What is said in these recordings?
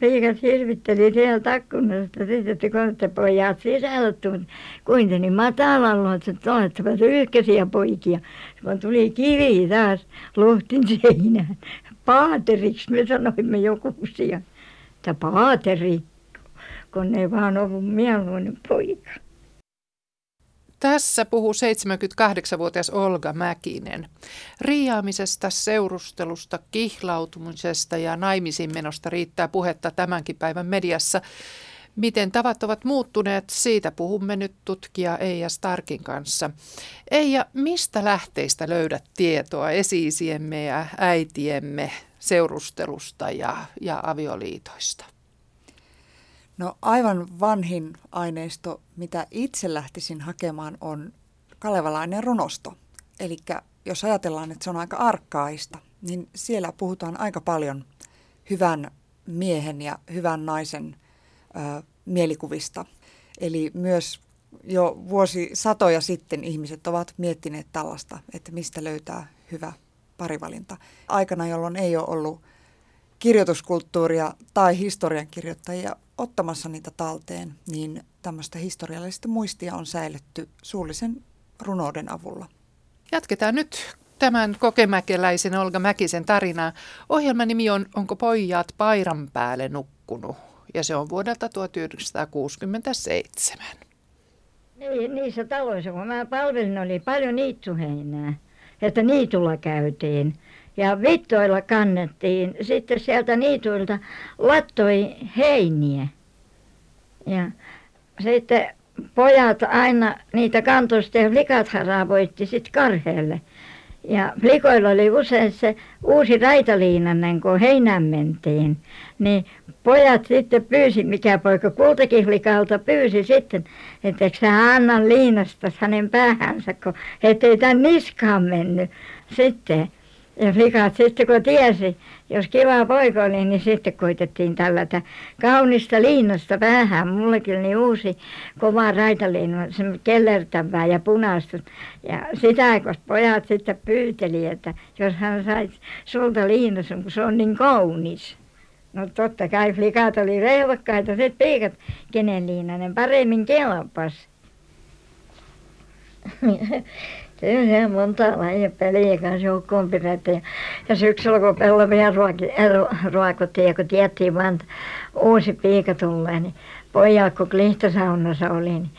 piikat hirvitteli siellä takkunasta sitten, että kun te pojat sisälle tuli. Kuinka niin matalalla että te oletteko ryyhkäisiä poikia. Kun tuli kivi taas luhtin seinään. Paateriksi me sanoimme joku siellä. Että paateri, kun ei vaan ollut mieluinen poika. Tässä puhuu 78-vuotias Olga Mäkinen. Riiaamisesta, seurustelusta, kihlautumisesta ja naimisiin menosta riittää puhetta tämänkin päivän mediassa. Miten tavat ovat muuttuneet, siitä puhumme nyt tutkija Eija Starkin kanssa. Eija, mistä lähteistä löydät tietoa esiisiemme ja äitiemme seurustelusta ja, ja avioliitoista? No aivan vanhin aineisto, mitä itse lähtisin hakemaan, on kalevalainen runosto. Eli jos ajatellaan, että se on aika arkkaista, niin siellä puhutaan aika paljon hyvän miehen ja hyvän naisen ö, mielikuvista. Eli myös jo vuosi satoja sitten ihmiset ovat miettineet tällaista, että mistä löytää hyvä parivalinta. Aikana, jolloin ei ole ollut kirjoituskulttuuria tai historiankirjoittajia ottamassa niitä talteen, niin tämmöistä historiallista muistia on säilytty suullisen runouden avulla. Jatketaan nyt tämän kokemäkeläisen Olga Mäkisen tarinaa. Ohjelman nimi on Onko pojat pairan päälle nukkunut? Ja se on vuodelta 1967. Niin, niissä taloissa, kun mä palvelin, oli paljon niittyheinää, että niitulla käytiin ja vittoilla kannettiin sitten sieltä niituilta lattoi heiniä. Ja sitten pojat aina niitä kantoista ja likat haravoitti sitten karheelle. Ja likoilla oli usein se uusi raitaliinanen, kun heinään mentiin. Niin pojat sitten pyysi, mikä poika kultakin likalta pyysi sitten, että eikö sä anna liinasta hänen päähänsä, kun ettei tämän niskaan mennyt sitten. Ja likat sitten kun tiesi, jos kiva poika oli, niin sitten koitettiin tällätä kaunista liinasta päähän. Mullekin oli uusi kova raitaliinu, se kellertävää ja punaista. Ja sitä, kun pojat sitten pyyteli, että jos hän saisi sulta liinasen, kun se on niin kaunis. No totta kai likat oli rehvakkaita, sitten piikat, kenen liinanen paremmin kelpasi. Kyllä monta lajia peliä kanssa joukkoon pidettiin. Ja, ja syksyllä kun pellavia äh, ruokottiin ja kun tiedettiin vaan uusi piika tulee, niin pojat kun klihtosaunassa oli, niin,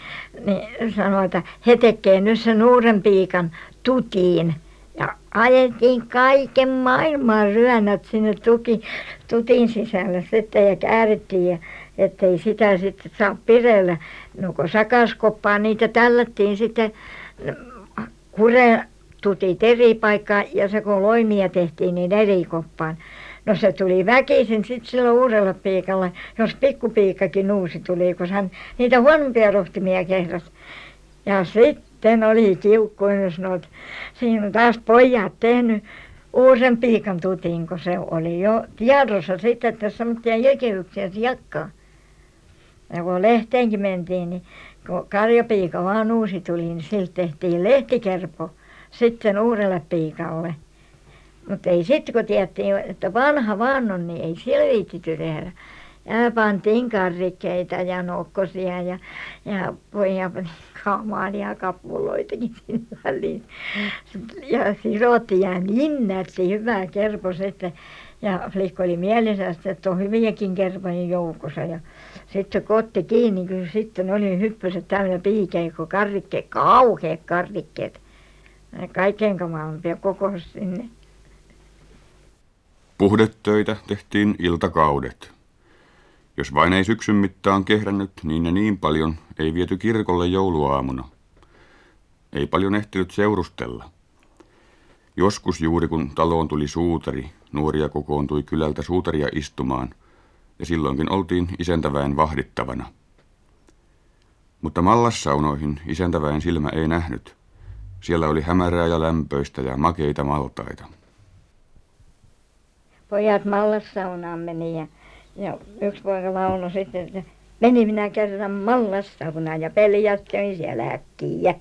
niin sanoi, että he tekee nyt sen uuden piikan tutiin. Ja ajettiin kaiken maailman ryönät sinne tutin sisälle sitten ja käärittiin ja ettei sitä sitten saa pireillä. No kun sakaskoppaa niitä tällättiin sitten tutit eri paikkaan ja se kun loimia tehtiin niin eri koppaan. No se tuli väkisin sitten sillä uudella piikalla, jos pikkupiikkakin uusi tuli, kun hän niitä huonompia rohtimia kehräsi. Ja sitten oli kiukkuinen, no, siinä on taas pojat tehnyt uusen piikan tutin, kun se oli jo tiedossa sitten, että semmoisia jekeyksiä jakkaa. Ja kun lehteenkin mentiin, niin kun karjapiika vaan uusi tuli niin siltä tehtiin lehtikerppu sitten uudelle piikalle. Mutta ei sitten kun tiedettiin että vanha vaan on niin ei siellä viitsitty tehdä. Ja pantiin karrikkeita ja nokkosia ja ja ja kamalia kappuloitakin sinne väliin. Ja sidottiin ja niin nätti hyvä kerpu sitten. Ja likka oli mielissään että on hyviäkin kerpoja joukossa ja sitten kun otti kiinni kyllä sitten oli hyppyset täynnä piikejä kun karrikkeet kauheat karrikkeet kaikkein kamalimpia kokosi sinne Puhdetöitä tehtiin iltakaudet. Jos vain ei syksyn mittaan kehrännyt, niin ne niin paljon ei viety kirkolle jouluaamuna. Ei paljon ehtinyt seurustella. Joskus juuri kun taloon tuli suutari, nuoria kokoontui kylältä suutaria istumaan, ja silloinkin oltiin isäntäväen vahdittavana. Mutta mallassaunoihin isäntäväen silmä ei nähnyt. Siellä oli hämärää ja lämpöistä ja makeita maltaita. Pojat mallassaunaan meni ja, ja yksi poika lauloi sitten, että meni minä kerran mallassaunaan ja pelijat söin siellä äkkiä.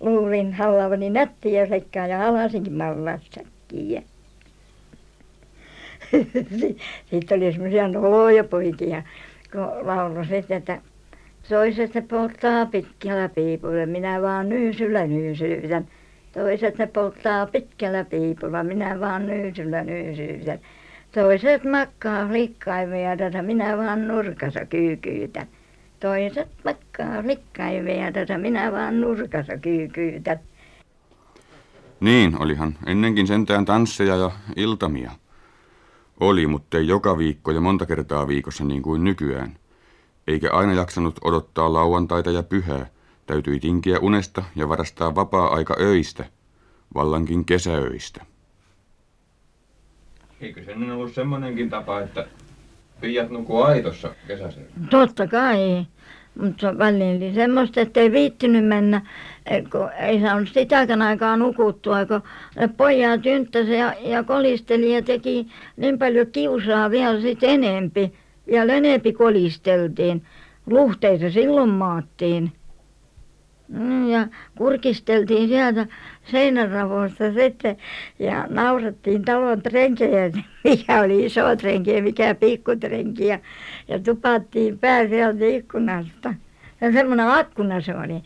Luulin hallavani nättiä sekkaan ja halasinkin mallassäkkiä. sitten oli semmoisia noloja poikia kun lauloi sitten että toiset ne polttaa pitkällä piipulla. Minä vaan nyysyllä nyysyytän toiset ne polttaa pitkällä piipulla. Minä vaan nyysyllä nyysyytän toiset makkaa likkojen vieressä minä vaan nurkassa kyykyytän toiset makkaa likkojen vieressä minä vaan nurkassa kyykyytän Niin, olihan ennenkin sentään tansseja ja iltamia. Oli, mutta ei joka viikko ja monta kertaa viikossa niin kuin nykyään. Eikä aina jaksanut odottaa lauantaita ja pyhää. Täytyi tinkiä unesta ja varastaa vapaa-aika öistä, vallankin kesäöistä. Eikö se ennen ollut semmoinenkin tapa, että piiat nuku aitossa kesäisin? totta kai mutta väliin oli semmoista että ei viitsinyt mennä kun ei saanut sitäkään aikaa nukuttua kun ne pojat ja ja kolisteli ja teki niin paljon kiusaa vielä sitten enempi. Vielä enempi kolisteltiin luhteissa silloin maattiin mm ja kurkisteltiin sieltä seinänraosta sitten ja naurattiin talon renkejä mikä oli iso renki ja mikä pikkutrenki ja ja tupattiin pää sieltä ikkunasta. Ja semmoinen akkuna se oli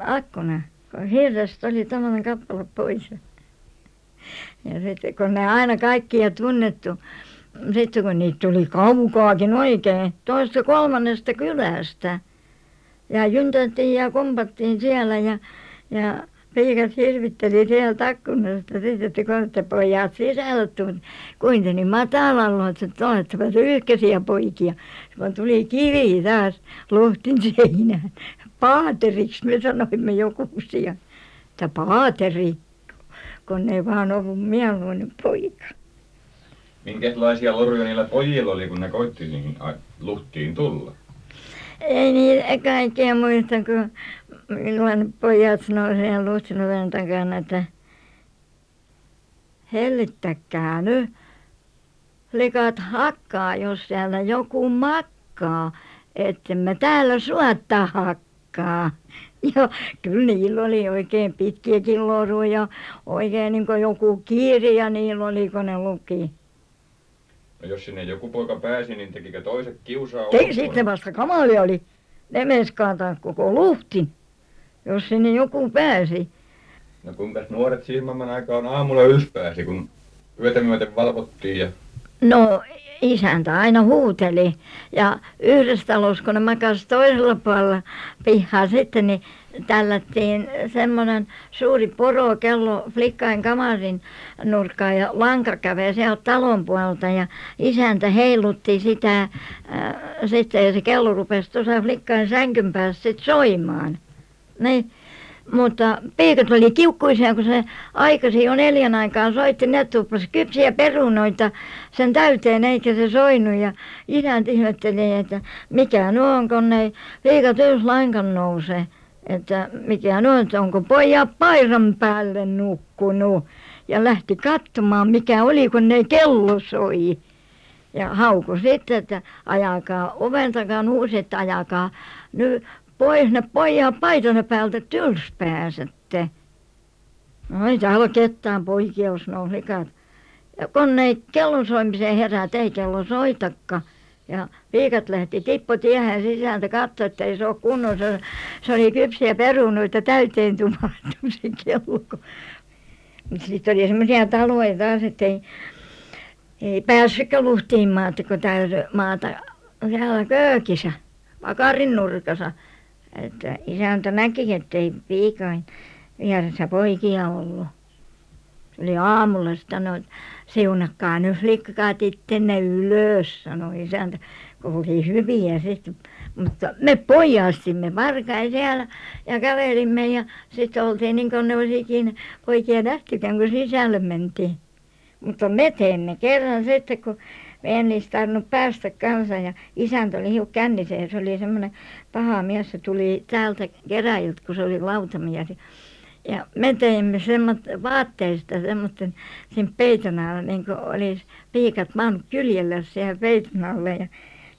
akkuna kun hirrestä oli tuommoinen kappale pois. Ja sitten kun ne aina kaikkia tunnettu sitten kun niitä tuli kaukaakin oikein toisesta kolmannesta kylästä ja jyntättiin ja kompattiin siellä ja ja piiat hirvitteli sieltä ikkunasta sitten että kun te pojat sisälle tullut kuinka niin matalalla olette että oletteko te yhteisiä poikia. Kun tuli kivi taas luhtin seinään. Paateriksi me sanoimme jokusia että paateri kun ei vain ollut mieluinen poika. Minkäslaisia loruja niillä pojilla oli kun ne koetti niihin - luhtiin tulla ei niitä kaikkea muista kun milloin pojat sanoi siihen luhtin oven takana että hellittäkää nyt. Likat hakkaa jos täällä joku makaa että emme täällä suotta hakkaa. Ja kyllä niillä oli oikein pitkiäkin loruja oikein niin kuin joku kirja niillä oli kun ne luki no jos sinne joku poika pääsi niin tekikö toiset kiusaa - sitten vasta kamalia oli. Ne meinasi kaataa koko luhtin jos sinne joku pääsi. No kuinkas nuoret siihen maailman aikaan aamulla ylös pääsi kun yötä myöten valvottiin ja no isäntä aina huuteli. Ja yhdessä talossa kun ne makasi toisella puolella pihaa sitten niin tällättiin semmoinen suuri porokello likkojen kamarin nurkkaan ja lanka kävi sieltä talon puolelta ja isäntä heilutti sitä äh, sitten ja se kello rupesi tuossa likkojen sängyn päässä sitten soimaan. Niin mutta piiat oli kiukkuisia kun se aikaisin jo neljän aikaan soitti ne tuppasi kypsiä perunoita sen täyteen eikä se soinut. Ja isäntä ihmetteli että mikä nuo on kun ei piiat ylös lainkaan nouse että mikä nuo että onko pojat paidan päälle nukkunut ja lähti katsomaan mikä oli kun ei kello soi. Ja haukui sitten että ajakaa oven takaa huusi että ajakaa nyt pois ne pojat paitanne päältä että ylös pääsette. No ei täällä ole ketään poikia jos ne on likat. Ja kun ei kellon soimiseen herätä ei kello soitakaan ja piiat lähti tipputiehen sisältä katsomaan että ei se ole kunnossa. Se oli kypsiä perunoita täyteen tumattu se kello mutta sitten oli semmoisia taloja taas että ei ei päässytkään luhtiin maata kun täytyi maata siellä köökissä pakarin nurkassa. Että isäntä näki että ei piikojen vieressä poikia ollut. Se oli aamulla sitten että siunatkaa nyt likkat itsenne ylös sanoi isäntä. Kun oli hyviä sitten mutta me poiastimme varkain siellä ja kävelimme ja sitten oltiin niin kuin ne olisi ikinä poikia nähtykään kun sisälle mentiin. Mutta me teimme kerran sitten kun meidän olisi tarvinnut päästä kanssa ja isäntä oli hiukan kännissä ja se oli semmoinen paha mies se tuli täältä käräjiltä kun se oli lautamies ja ja me teimme vaatteista semmoisen siinä peiton alla niin kuin olisi piiat maannut kyljellä siihen peiton alle ja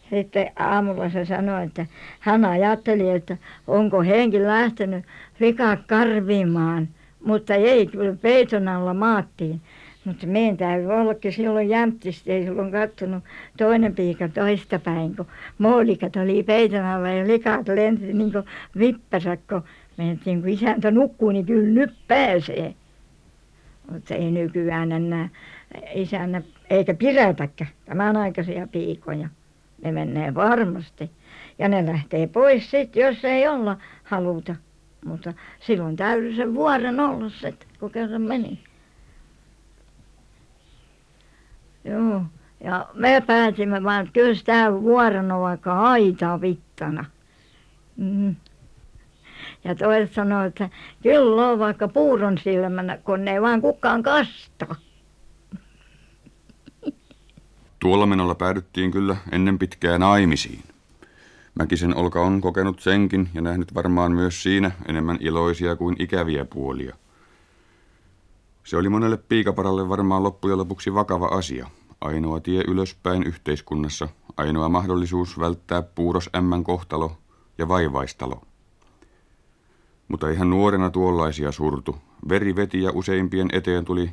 sitten aamulla se sanoi että hän ajatteli että onko henki lähtenyt likat karvimaan mutta ei kyllä peiton alla maattiin. Mutta meidän täytyy ollakin silloin jämptisti, ei silloin kattonut toinen piika toista päin, kun moolikat oli peiton alla ja likat lensi niin kuin vippäsät, kun mentiin, kun isäntä nukkuu, niin kyllä nyt pääsee. Mutta ei nykyään enää isännä, eikä pidätäkään tämän aikaisia piikoja. Ne menee varmasti. Ja ne lähtee pois sitten, jos ei olla haluta. Mutta silloin täytyy sen vuoren olla sitten, kun kerran meni. Joo. Ja me päätimme vaan, että kyllä tämä vuoren on vaikka aita vittana. Mm. Ja toiset sanoo, että kyllä on vaikka puuron silmänä, kun ei vaan kukaan kasta. Tuolla menolla päädyttiin kyllä ennen pitkää naimisiin. Mäkisen Olka on kokenut senkin ja nähnyt varmaan myös siinä enemmän iloisia kuin ikäviä puolia. Se oli monelle piikaparalle varmaan loppujen lopuksi vakava asia. Ainoa tie ylöspäin yhteiskunnassa, ainoa mahdollisuus välttää puuros ämmän kohtalo ja vaivaistalo. Mutta ihan nuorena tuollaisia surtu. Veri veti ja useimpien eteen tuli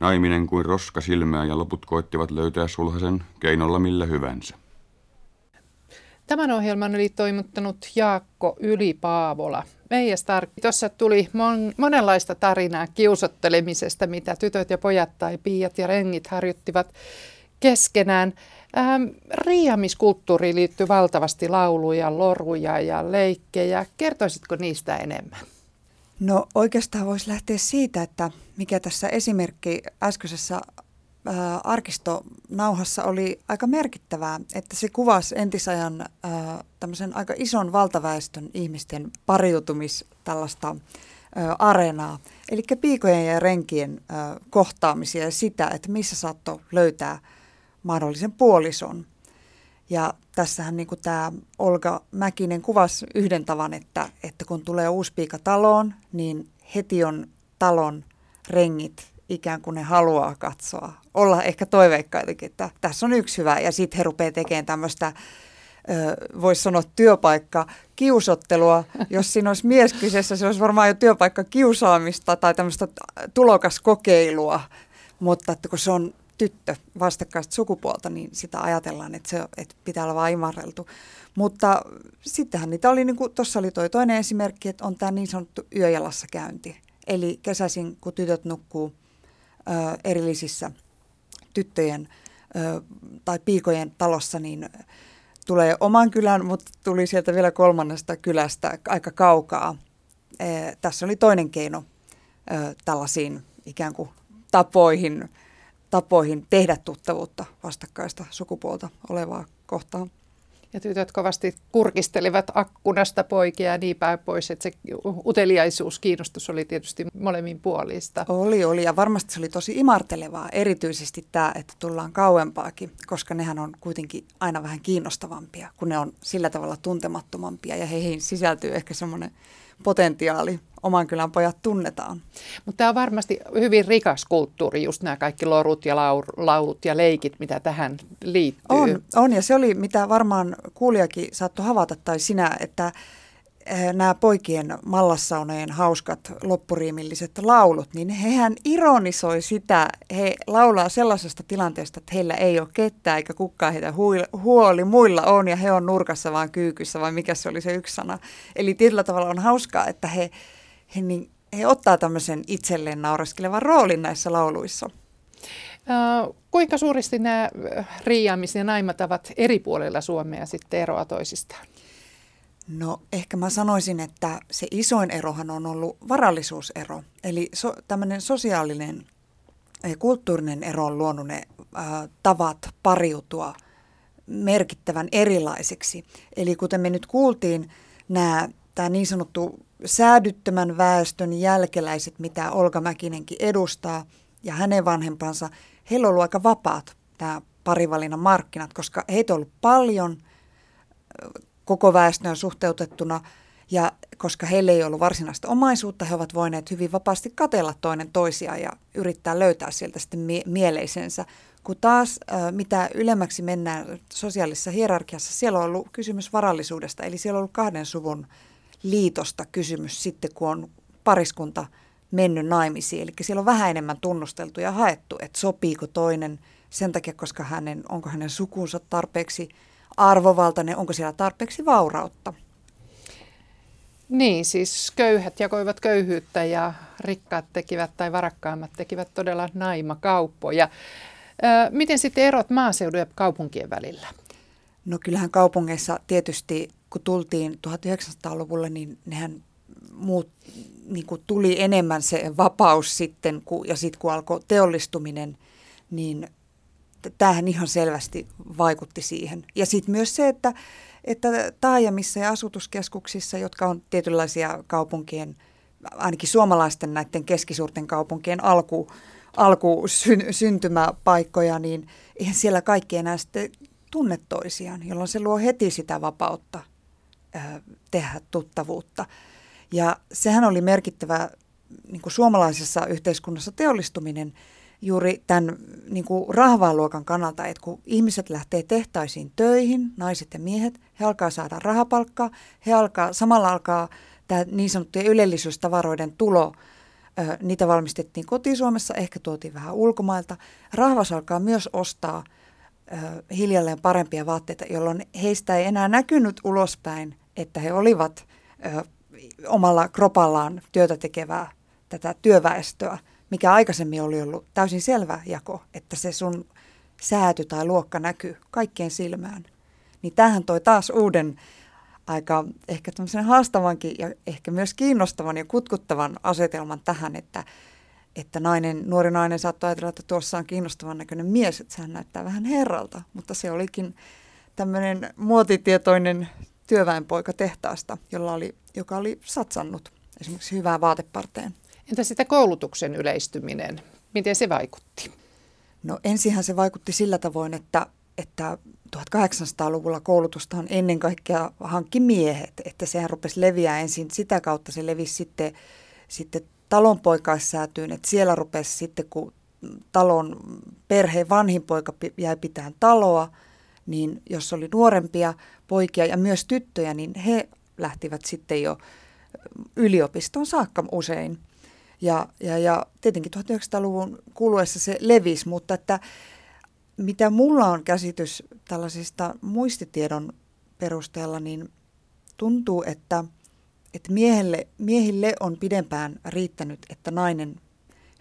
naiminen kuin roska silmää ja loput koettivat löytää sulhasen keinolla millä hyvänsä. Tämän ohjelman oli toimittanut Jaakko Ylipaavola. Meija Stark, tuossa tuli mon, monenlaista tarinaa kiusottelemisesta, mitä tytöt ja pojat tai piiat ja rengit harjoittivat keskenään. Ähm, riiamiskulttuuriin liittyy valtavasti lauluja, loruja ja leikkejä. Kertoisitko niistä enemmän? No oikeastaan voisi lähteä siitä, että mikä tässä esimerkki äskeisessä ää, arkistonauhassa oli aika merkittävää, että se kuvasi entisajan ää, tämmöisen aika ison valtaväestön ihmisten pariutumis tällaista ää, areenaa. Eli piikojen ja renkien ää, kohtaamisia ja sitä, että missä saattoi löytää mahdollisen puolison. Ja tässähän niin kuin tämä Olga Mäkinen kuvasi yhden tavan, että, että kun tulee uusi piika taloon, niin heti on talon rengit ikään kuin ne haluaa katsoa. Olla ehkä toiveikkaitakin, että tässä on yksi hyvä. Ja sitten he rupeaa tekemään tämmöistä, voisi sanoa työpaikka kiusottelua. Jos siinä olisi mies kyseessä, se olisi varmaan jo työpaikka kiusaamista tai tämmöistä tulokaskokeilua. Mutta että kun se on tyttö vastakkaista sukupuolta, niin sitä ajatellaan, että, se, että pitää olla vain imarreltu. Mutta sittenhän niitä oli, niin kuin tuossa oli toi toinen esimerkki, että on tämä niin sanottu yöjalassa käynti. Eli kesäisin, kun tytöt nukkuu ö, erillisissä tyttöjen ö, tai piikojen talossa, niin tulee oman kylän, mutta tuli sieltä vielä kolmannesta kylästä aika kaukaa. E, tässä oli toinen keino ö, tällaisiin ikään kuin tapoihin tapoihin tehdä tuttavuutta vastakkaista sukupuolta olevaa kohtaan. Ja tytöt kovasti kurkistelivat akkunasta poikia ja niin päin pois, että se uteliaisuus, kiinnostus oli tietysti molemmin puolista. Oli, oli ja varmasti se oli tosi imartelevaa, erityisesti tämä, että tullaan kauempaakin, koska nehän on kuitenkin aina vähän kiinnostavampia, kun ne on sillä tavalla tuntemattomampia ja heihin sisältyy ehkä semmoinen potentiaali oman kylän pojat tunnetaan. Mutta tämä on varmasti hyvin rikas kulttuuri, just nämä kaikki lorut ja laulut ja leikit, mitä tähän liittyy. On, on ja se oli, mitä varmaan kuulijakin saattoi havaita tai sinä, että eh, nämä poikien mallassaunojen hauskat loppuriimilliset laulut, niin hehän ironisoi sitä, he laulaa sellaisesta tilanteesta, että heillä ei ole ketään eikä kukaan heitä huoli, muilla on ja he on nurkassa vaan kyykyssä vai mikä se oli se yksi sana. Eli tietyllä tavalla on hauskaa, että he he, niin, he ottaa tämmöisen itselleen nauraskelevan roolin näissä lauluissa. Uh, kuinka suuresti nämä riiaamis- ja naimatavat eri puolilla Suomea sitten eroa toisistaan? No ehkä mä sanoisin, että se isoin erohan on ollut varallisuusero. Eli so, tämmöinen sosiaalinen ja kulttuurinen ero on luonut ne äh, tavat pariutua merkittävän erilaisiksi. Eli kuten me nyt kuultiin, nämä, tämä niin sanottu säädyttömän väestön jälkeläiset, mitä Olga Mäkinenkin edustaa, ja hänen vanhempansa, heillä on ollut aika vapaat tämä parivalinnan markkinat, koska heitä on ollut paljon koko väestöön suhteutettuna, ja koska heillä ei ollut varsinaista omaisuutta, he ovat voineet hyvin vapaasti katella toinen toisiaan ja yrittää löytää sieltä sitten mie- mieleisensä. Kun taas mitä ylemmäksi mennään sosiaalisessa hierarkiassa, siellä on ollut kysymys varallisuudesta, eli siellä on ollut kahden suvun liitosta kysymys sitten, kun on pariskunta mennyt naimisiin. Eli siellä on vähän enemmän tunnusteltu ja haettu, että sopiiko toinen sen takia, koska hänen, onko hänen sukunsa tarpeeksi arvovaltainen, onko siellä tarpeeksi vaurautta. Niin, siis köyhät jakoivat köyhyyttä ja rikkaat tekivät tai varakkaammat tekivät todella naimakauppoja. Miten sitten erot maaseudun ja kaupunkien välillä? No kyllähän kaupungeissa tietysti, kun tultiin 1900-luvulla, niin nehän muut, niin kuin tuli enemmän se vapaus sitten, kun, ja sitten kun alkoi teollistuminen, niin tämähän ihan selvästi vaikutti siihen. Ja sitten myös se, että, että taajamissa ja asutuskeskuksissa, jotka on tietynlaisia kaupunkien, ainakin suomalaisten näiden keskisuurten kaupunkien alku, alku syntymäpaikkoja, niin eihän siellä kaikki enää sitten tunne toisiaan, jolloin se luo heti sitä vapautta tehdä tuttavuutta. Ja sehän oli merkittävä niin kuin suomalaisessa yhteiskunnassa teollistuminen juuri tämän niin kuin rahvaaluokan kannalta, että kun ihmiset lähtee tehtaisiin töihin, naiset ja miehet, he alkaa saada rahapalkkaa, he alkaa, samalla alkaa tämä niin sanottujen ylellisyystavaroiden tulo, niitä valmistettiin kotisuomessa, ehkä tuotiin vähän ulkomailta. Rahvas alkaa myös ostaa hiljalleen parempia vaatteita, jolloin heistä ei enää näkynyt ulospäin, että he olivat omalla kropallaan työtä tekevää tätä työväestöä, mikä aikaisemmin oli ollut täysin selvä jako, että se sun sääty tai luokka näkyy kaikkien silmään. Niin tähän toi taas uuden aika ehkä tämmöisen haastavankin ja ehkä myös kiinnostavan ja kutkuttavan asetelman tähän, että, että nainen, nuori nainen saattoi ajatella, että tuossa on kiinnostavan näköinen mies, että sehän näyttää vähän herralta, mutta se olikin tämmöinen muotitietoinen työväenpoika tehtaasta, jolla oli, joka oli satsannut esimerkiksi hyvää vaateparteen. Entä sitten koulutuksen yleistyminen? Miten se vaikutti? No ensinhän se vaikutti sillä tavoin, että, että 1800-luvulla koulutustahan ennen kaikkea hankki miehet, että sehän rupesi leviää ensin sitä kautta, se levisi sitten, sitten talonpoikaissäätyyn, että siellä rupesi sitten, kun talon perheen vanhin poika jäi pitämään taloa, niin jos oli nuorempia poikia ja myös tyttöjä, niin he lähtivät sitten jo yliopistoon saakka usein. Ja, ja, ja tietenkin 1900-luvun kuluessa se levisi, mutta että mitä mulla on käsitys tällaisista muistitiedon perusteella, niin tuntuu, että, että miehelle, miehille on pidempään riittänyt, että nainen,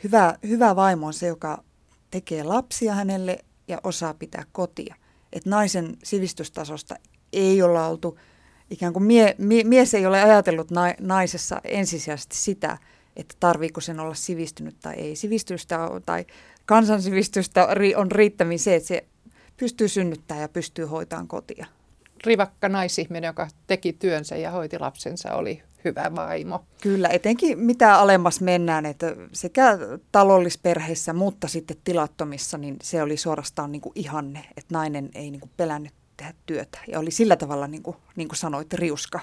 hyvä, hyvä vaimo on se, joka tekee lapsia hänelle ja osaa pitää kotia. Että naisen sivistystasosta ei olla oltu, ikään kuin mie, mie, mies ei ole ajatellut na, naisessa ensisijaisesti sitä, että tarviiko sen olla sivistynyt tai ei. Sivistystä tai kansansivistystä on riittämin se, että se pystyy synnyttämään ja pystyy hoitamaan kotia. Rivakka naisihminen, joka teki työnsä ja hoiti lapsensa, oli hyvä vaimo. Kyllä, etenkin mitä alemmas mennään, että sekä talollisperheissä, mutta sitten tilattomissa, niin se oli suorastaan niin kuin ihanne, että nainen ei niin kuin pelännyt tehdä työtä. Ja oli sillä tavalla, niin kuin, niin kuin sanoit, riuska.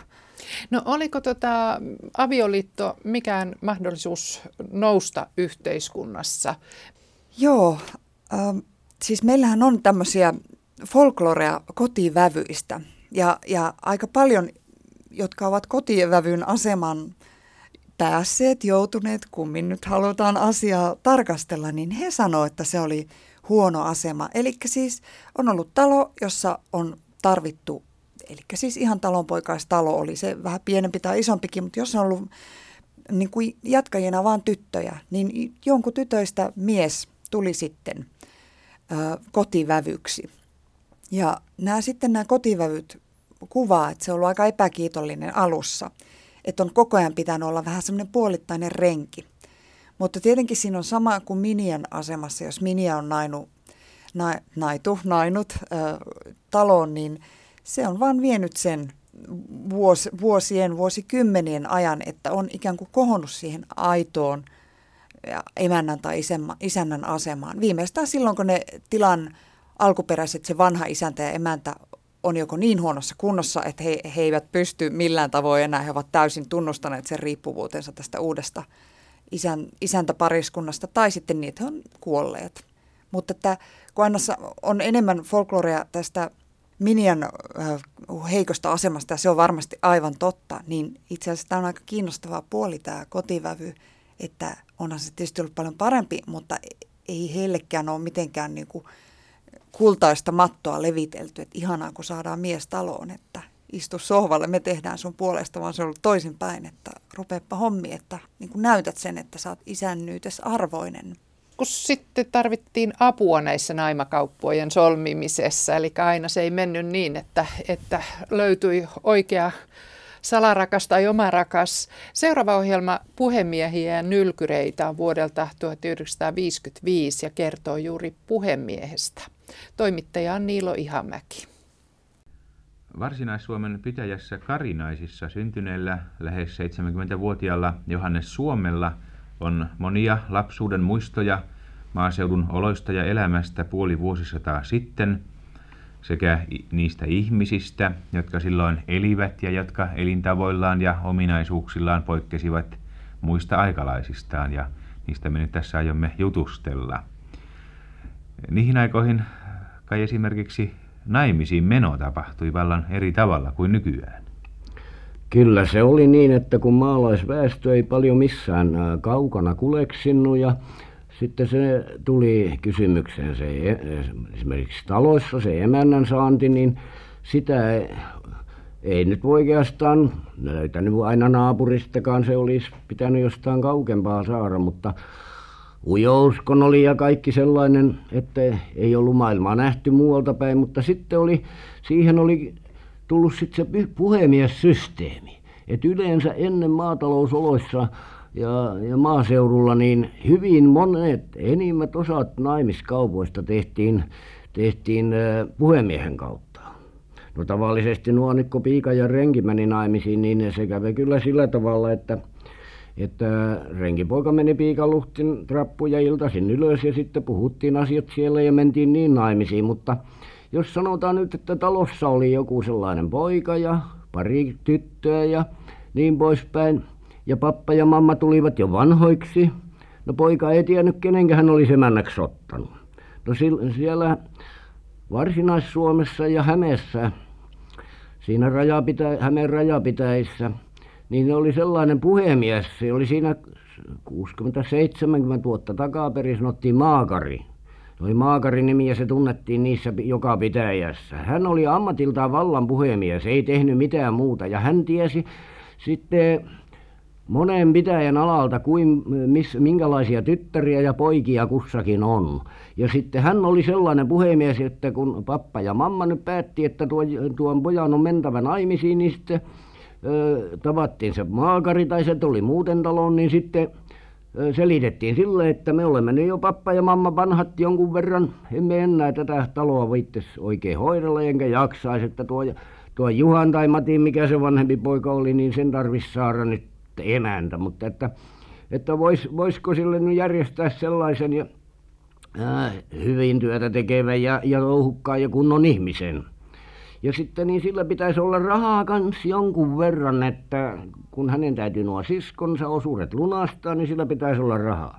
No oliko tota avioliitto mikään mahdollisuus nousta yhteiskunnassa? Joo, äh, siis meillähän on tämmöisiä folklorea kotivävyistä ja, ja aika paljon, jotka ovat kotivävyn aseman päässeet, joutuneet, kummin nyt halutaan asiaa tarkastella, niin he sanoivat, että se oli huono asema. Eli siis on ollut talo, jossa on tarvittu, eli siis ihan talonpoikaistalo oli se vähän pienempi tai isompikin, mutta jos on ollut niin kuin jatkajina vaan tyttöjä, niin jonkun tytöistä mies tuli sitten ö, kotivävyksi. Ja nämä sitten nämä kotivävyt kuvaa, että se on ollut aika epäkiitollinen alussa, että on koko ajan pitänyt olla vähän semmoinen puolittainen renki. Mutta tietenkin siinä on sama kuin Minian asemassa, jos Minia on nainu, na, naitu, nainut ö, taloon, niin se on vaan vienyt sen vuos, vuosien, vuosikymmenien ajan, että on ikään kuin kohonnut siihen aitoon – emännän tai isännän asemaan. Viimeistään silloin, kun ne tilan alkuperäiset, se vanha isäntä ja emäntä on joko niin huonossa kunnossa, että he, he eivät pysty millään tavoin enää, he ovat täysin tunnustaneet sen riippuvuutensa tästä uudesta isän, isäntäpariskunnasta, tai sitten niitä on kuolleet. Mutta että kun aina on enemmän folklorea tästä Minian äh, heikosta asemasta, ja se on varmasti aivan totta, niin itse asiassa tämä on aika kiinnostava puoli tämä kotivävy, Että onhan se tietysti ollut paljon parempi, mutta ei heillekään ole mitenkään niin kuin kultaista mattoa levitelty, että ihanaa kun saadaan mies taloon, että istu sohvalle, me tehdään sun puolesta, vaan se on ollut toisinpäin, että rupeepa hommi, että niin kuin näytät sen, että sä oot isännyytes arvoinen. Kun sitten tarvittiin apua näissä naimakauppojen solmimisessa, eli aina se ei mennyt niin, että, että löytyi oikea salarakas tai oma rakas. Seuraava ohjelma Puhemiehiä ja nylkyreitä on vuodelta 1955 ja kertoo juuri puhemiehestä. Toimittaja on Niilo Ihamäki. Varsinais-Suomen pitäjässä Karinaisissa syntyneellä lähes 70-vuotiaalla Johannes Suomella on monia lapsuuden muistoja maaseudun oloista ja elämästä puoli vuosisataa sitten sekä niistä ihmisistä, jotka silloin elivät ja jotka elintavoillaan ja ominaisuuksillaan poikkesivat muista aikalaisistaan ja niistä me nyt tässä aiomme jutustella. Niihin aikoihin kai esimerkiksi naimisiin meno tapahtui vallan eri tavalla kuin nykyään. Kyllä se oli niin, että kun maalaisväestö ei paljon missään kaukana kuleksinut ja sitten se tuli kysymykseen se e, esimerkiksi taloissa se emännän saanti, niin sitä ei, ei nyt oikeastaan löytänyt aina naapuristakaan, se olisi pitänyt jostain kauempaa saada, mutta ujouskon oli ja kaikki sellainen, että ei ollut maailmaa nähty muualta päin, mutta sitten oli, siihen oli tullut sitten se puhemiessysteemi. että yleensä ennen maatalousoloissa ja, ja maaseudulla niin hyvin monet, enimmät osat naimiskaupoista tehtiin, tehtiin puhemiehen kautta. No tavallisesti nuo nyt kun piika ja renki meni naimisiin, niin se kävi kyllä sillä tavalla, että että renkipoika meni piikalluhtin trappuja iltaisin ylös ja sitten puhuttiin asiat siellä ja mentiin niin naimisiin mutta jos sanotaan nyt että talossa oli joku sellainen poika ja pari tyttöä ja niin poispäin ja pappa ja mamma tulivat jo vanhoiksi no poika ei tiennyt kenenkä hän olisi emännäksi ottanut. No siellä Varsinais-Suomessa ja Hämeessä siinä Hämeen rajapitäjissä niin oli sellainen puhemies se oli siinä kuusikymmentä seitsemänkymmentä vuotta takaperin sanottiin Maakari. Se oli Maakari-nimi ja se tunnettiin niissä joka pitäjässä. Hän oli ammatiltaan vallan puhemies ei tehnyt mitään muuta. Ja hän tiesi sitten monen pitäjän alalta kuin minkälaisia tyttäriä ja poikia kussakin on. Ja sitten hän oli sellainen puhemies että kun pappa ja mamma nyt päätti että tuon pojan on mentävä naimisiin niin sitten tavattiin se maakari tai se tuli muuten taloon niin sitten selitettiin sille että me olemme nyt jo pappa ja mamma vanhat jonkun verran. Emme enää tätä taloa viitsisi oikein hoidella enkä jaksaisi että tuo tuo Juhan tai Matin mikä se vanhempi poika oli niin sen tarvitsisi saada nyt emäntä. Mutta että että vois voisiko sille nyt järjestää sellaisen ja hyvin työtä tekevän ja ja touhukkaan ja kunnon ihmisen ja sitten niin sillä pitäisi olla rahaa kanssa jonkun verran että kun hänen täytyy nuo siskonsa osuudet lunastaa niin sillä pitäisi olla rahaa.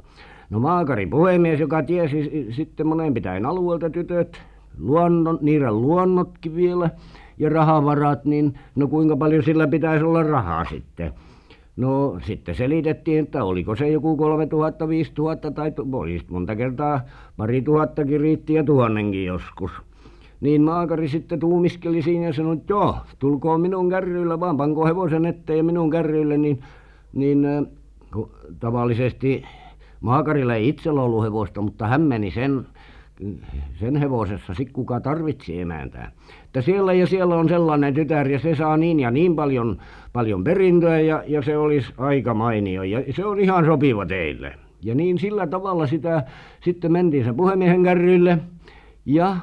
No Maakari puhemies joka tiesi sitten monen pitäjän alueelta tytöt luonnon niiden luonnotkin vielä ja rahavarat niin no kuinka paljon sillä pitäisi olla rahaa sitten? No sitten selitettiin että oliko se joku kolme tuhatta viisi tuhatta tai monta kertaa pari tuhattakin riitti ja tuhannenkin joskus niin maakari sitten tuumiskeli siinä ja sanoi että joo tulkaa minun kärryillä vain pankaa hevosen eteen ja minun kärryille niin niin kun tavallisesti maakarilla ei itsellä ollut hevosta mutta hän meni sen sen hevosessa sitten kuka tarvitsi emäntää. Että siellä ja siellä on sellainen tytär ja se saa niin ja niin paljon paljon perintöä ja ja se olisi aika mainio ja se on ihan sopiva teille. Ja niin sillä tavalla sitä sitten mentiin sen puhemiehen kärryille ja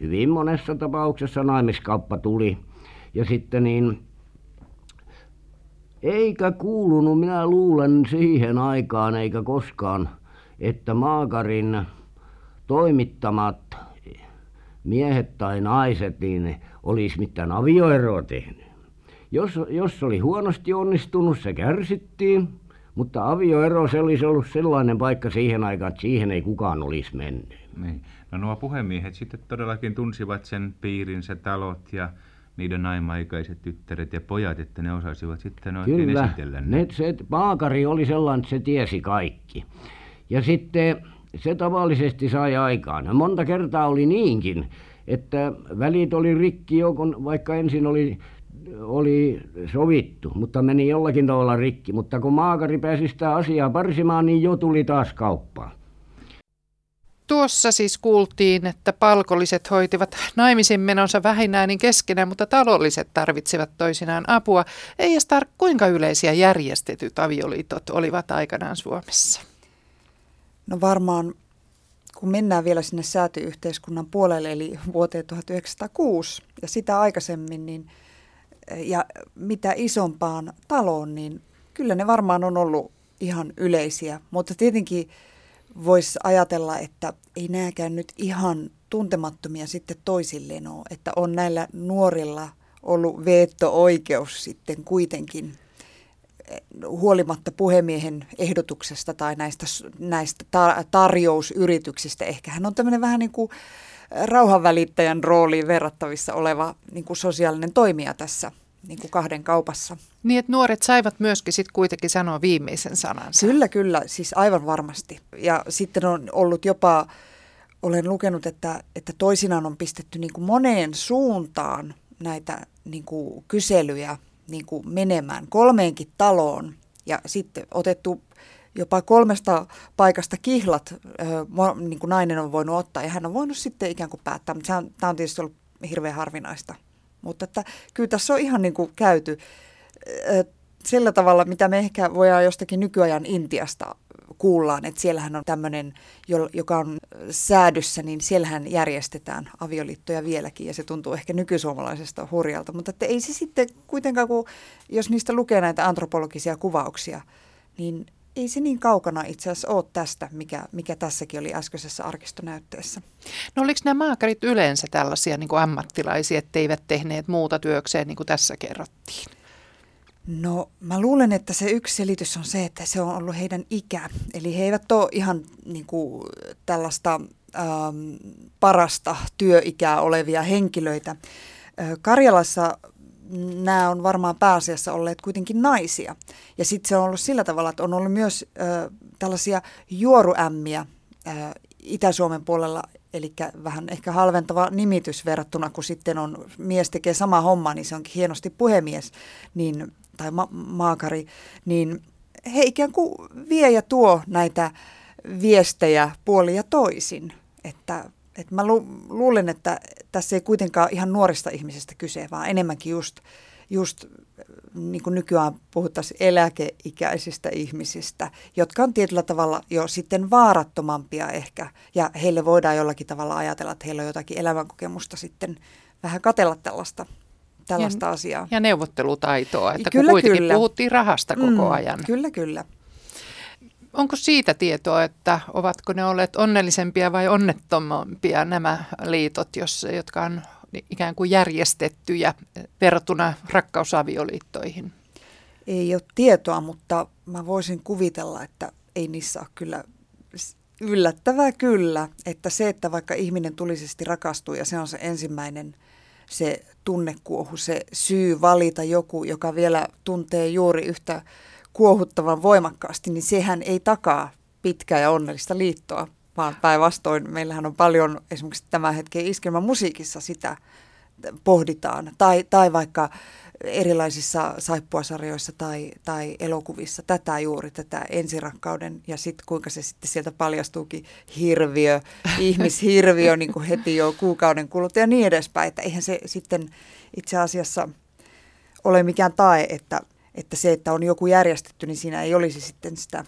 hyvin monessa tapauksessa naimiskauppa tuli. Ja sitten niin eikä kuulunut minä luulen siihen aikaan eikä koskaan että maakarin toimittamat miehet tai naiset niin olisi mitään avioeroa tehnyt. Jos jos oli huonosti onnistunut se kärsittiin mutta avioero se olisi ollut sellainen paikka siihen aikaan että siihen ei kukaan olisi mennyt. Niin no nuo puhemiehet sitten todellakin tunsivat sen piirinsä talot ja niiden naima-aikaiset tyttäret ja pojat, että ne osaisivat sitten oikein Kyllä, esitellä ne, se, maakari oli sellainen, että se tiesi kaikki. Ja sitten se tavallisesti sai aikaan. Ja monta kertaa oli niinkin, että välit oli rikki jo, kun vaikka ensin oli, oli sovittu, mutta meni jollakin tavalla rikki. Mutta kun maakari pääsi sitä asiaa parsimaan, niin jo tuli taas kauppaan. Tuossa siis kuultiin, että palkolliset hoitivat naimisiin menonsa vähinäänin keskenään, mutta taloudelliset tarvitsivat toisinaan apua. Ei Star, kuinka yleisiä järjestetyt avioliitot olivat aikanaan Suomessa? No varmaan, kun mennään vielä sinne säätyyhteiskunnan puolelle, eli vuoteen 1906 ja sitä aikaisemmin, niin ja mitä isompaan taloon, niin kyllä ne varmaan on ollut ihan yleisiä. Mutta tietenkin voisi ajatella, että ei nääkään nyt ihan tuntemattomia sitten toisilleen ole, että on näillä nuorilla ollut veetto-oikeus sitten kuitenkin eh, huolimatta puhemiehen ehdotuksesta tai näistä, näistä tar- tarjousyrityksistä. Ehkä hän on tämmöinen vähän niin kuin rauhanvälittäjän rooliin verrattavissa oleva niin kuin sosiaalinen toimija tässä niin kuin kahden kaupassa. Niin, että nuoret saivat myöskin sitten kuitenkin sanoa viimeisen sanansa. Kyllä, kyllä, siis aivan varmasti. Ja sitten on ollut jopa, olen lukenut, että, että toisinaan on pistetty niin kuin moneen suuntaan näitä niin kuin kyselyjä niin kuin menemään kolmeenkin taloon ja sitten otettu jopa kolmesta paikasta kihlat niin kuin nainen on voinut ottaa ja hän on voinut sitten ikään kuin päättää, mutta tämä on tietysti ollut hirveän harvinaista. Mutta että kyllä tässä on ihan niin kuin käyty. Sillä tavalla, mitä me ehkä voidaan jostakin nykyajan Intiasta kuullaan, että siellähän on tämmöinen, joka on säädyssä, niin siellähän järjestetään avioliittoja vieläkin ja se tuntuu ehkä nykysuomalaisesta hurjalta, mutta että ei se sitten kuitenkaan, kun jos niistä lukee näitä antropologisia kuvauksia, niin ei se niin kaukana itse asiassa ole tästä, mikä, mikä tässäkin oli äskeisessä arkistonäytteessä. No oliko nämä maakarit yleensä tällaisia niin kuin ammattilaisia, etteivät tehneet muuta työkseen, niin kuin tässä kerrottiin? No mä luulen, että se yksi selitys on se, että se on ollut heidän ikä. Eli he eivät ole ihan niin kuin, tällaista ähm, parasta työikää olevia henkilöitä. Karjalassa nämä on varmaan pääasiassa olleet kuitenkin naisia. Ja sitten se on ollut sillä tavalla, että on ollut myös ö, tällaisia juoruämmiä ö, Itä-Suomen puolella, eli vähän ehkä halventava nimitys verrattuna, kun sitten on mies tekee sama homma, niin se onkin hienosti puhemies niin, tai ma- maakari, niin he ikään kuin vie ja tuo näitä viestejä puoli ja toisin, että et mä lu, luulen, että tässä ei kuitenkaan ihan nuorista ihmisistä kyse, vaan enemmänkin just, just niin kuin nykyään puhuttaisiin eläkeikäisistä ihmisistä, jotka on tietyllä tavalla jo sitten vaarattomampia ehkä. Ja heille voidaan jollakin tavalla ajatella, että heillä on jotakin elämänkokemusta sitten vähän katella tällaista tällaista ja, asiaa. Ja neuvottelutaitoa, että kyllä, kun kuitenkin kyllä. puhuttiin rahasta koko mm, ajan. Kyllä, kyllä onko siitä tietoa, että ovatko ne olleet onnellisempia vai onnettomampia nämä liitot, jos, jotka on ikään kuin järjestettyjä verrattuna rakkausavioliittoihin? Ei ole tietoa, mutta mä voisin kuvitella, että ei niissä ole kyllä yllättävää kyllä, että se, että vaikka ihminen tulisesti rakastuu ja se on se ensimmäinen se tunnekuohu, se syy valita joku, joka vielä tuntee juuri yhtä kuohuttavan voimakkaasti, niin sehän ei takaa pitkää ja onnellista liittoa, vaan päinvastoin meillähän on paljon esimerkiksi tämän hetken iskelmän musiikissa sitä pohditaan. Tai, tai vaikka erilaisissa saippuasarjoissa tai, tai elokuvissa tätä juuri, tätä ensirakkauden ja sitten kuinka se sitten sieltä paljastuukin hirviö, ihmishirviö niin kuin heti jo kuukauden kuluttua ja niin edespäin. Että eihän se sitten itse asiassa ole mikään tae, että, että se, että on joku järjestetty, niin siinä ei olisi sitten sitä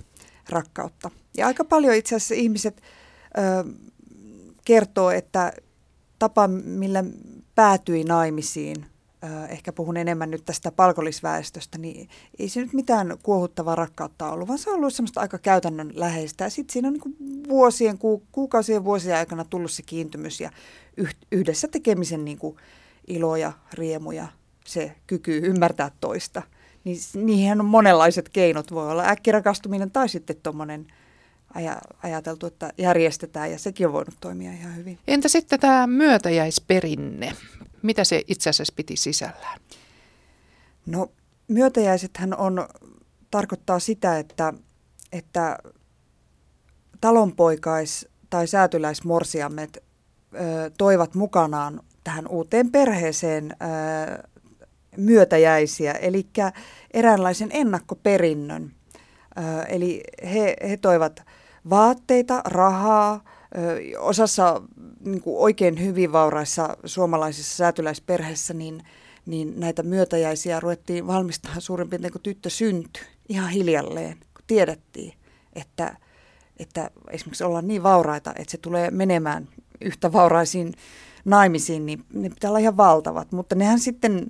rakkautta. Ja aika paljon itse asiassa ihmiset ö, kertoo, että tapa, millä päätyi naimisiin, ö, ehkä puhun enemmän nyt tästä palkollisväestöstä, niin ei se nyt mitään kuohuttavaa rakkautta ollut, vaan se on ollut semmoista aika käytännön läheistä. Ja sitten siinä on niin vuosien, ku, kuukausien vuosien aikana tullut se kiintymys ja yhdessä tekemisen niin kuin ilo ja riemu ja se kyky ymmärtää toista – niin niihin on monenlaiset keinot. Voi olla äkkirakastuminen tai sitten tuommoinen ajateltu, että järjestetään ja sekin on voinut toimia ihan hyvin. Entä sitten tämä myötäjäisperinne? Mitä se itse asiassa piti sisällään? No myötäjäisethän on, tarkoittaa sitä, että, että talonpoikais- tai säätyläismorsiamet ö, toivat mukanaan tähän uuteen perheeseen ö, myötäjäisiä, eli eräänlaisen ennakkoperinnön. Eli he, he toivat vaatteita, rahaa, osassa niin kuin oikein hyvin vauraissa suomalaisissa säätyläisperheissä, niin, niin näitä myötäjäisiä ruvettiin valmistamaan suurin piirtein kun tyttö syntyi ihan hiljalleen, kun tiedettiin, että, että esimerkiksi ollaan niin vauraita, että se tulee menemään yhtä vauraisiin naimisiin, niin ne pitää olla ihan valtavat. Mutta nehän sitten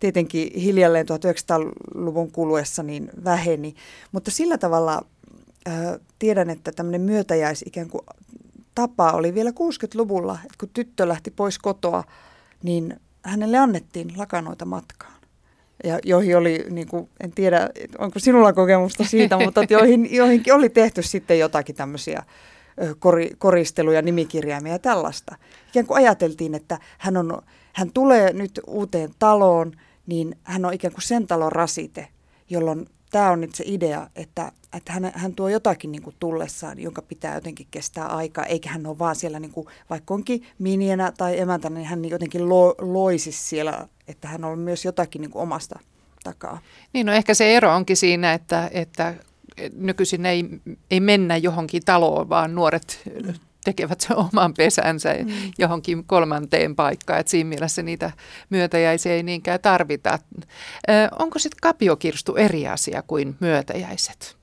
tietenkin hiljalleen 1900-luvun kuluessa niin väheni. Mutta sillä tavalla äh, tiedän, että tämmöinen myötäjäis ikään kuin tapa oli vielä 60-luvulla, että kun tyttö lähti pois kotoa, niin hänelle annettiin lakanoita matkaan. Ja joihin oli, niin kuin, en tiedä, onko sinulla kokemusta siitä, mutta joihin, joihinkin oli tehty sitten jotakin tämmöisiä kori, koristeluja, nimikirjaimia ja tällaista. Ikään kuin ajateltiin, että hän, on, hän tulee nyt uuteen taloon, niin hän on ikään kuin sen talon rasite, jolloin tämä on nyt se idea, että, että hän, hän tuo jotakin niin kuin tullessaan, jonka pitää jotenkin kestää aikaa, eikä hän ole vaan siellä, niin kuin, vaikka onkin minienä tai emäntä, niin hän jotenkin lo, loisi siellä, että hän on myös jotakin niin kuin omasta takaa. Niin, no ehkä se ero onkin siinä, että, että nykyisin ei, ei mennä johonkin taloon, vaan nuoret tekevät sen oman pesänsä mm. johonkin kolmanteen paikkaan. että siinä mielessä niitä myötäjäisiä ei niinkään tarvita. Ö, onko sitten kapiokirstu eri asia kuin myötäjäiset?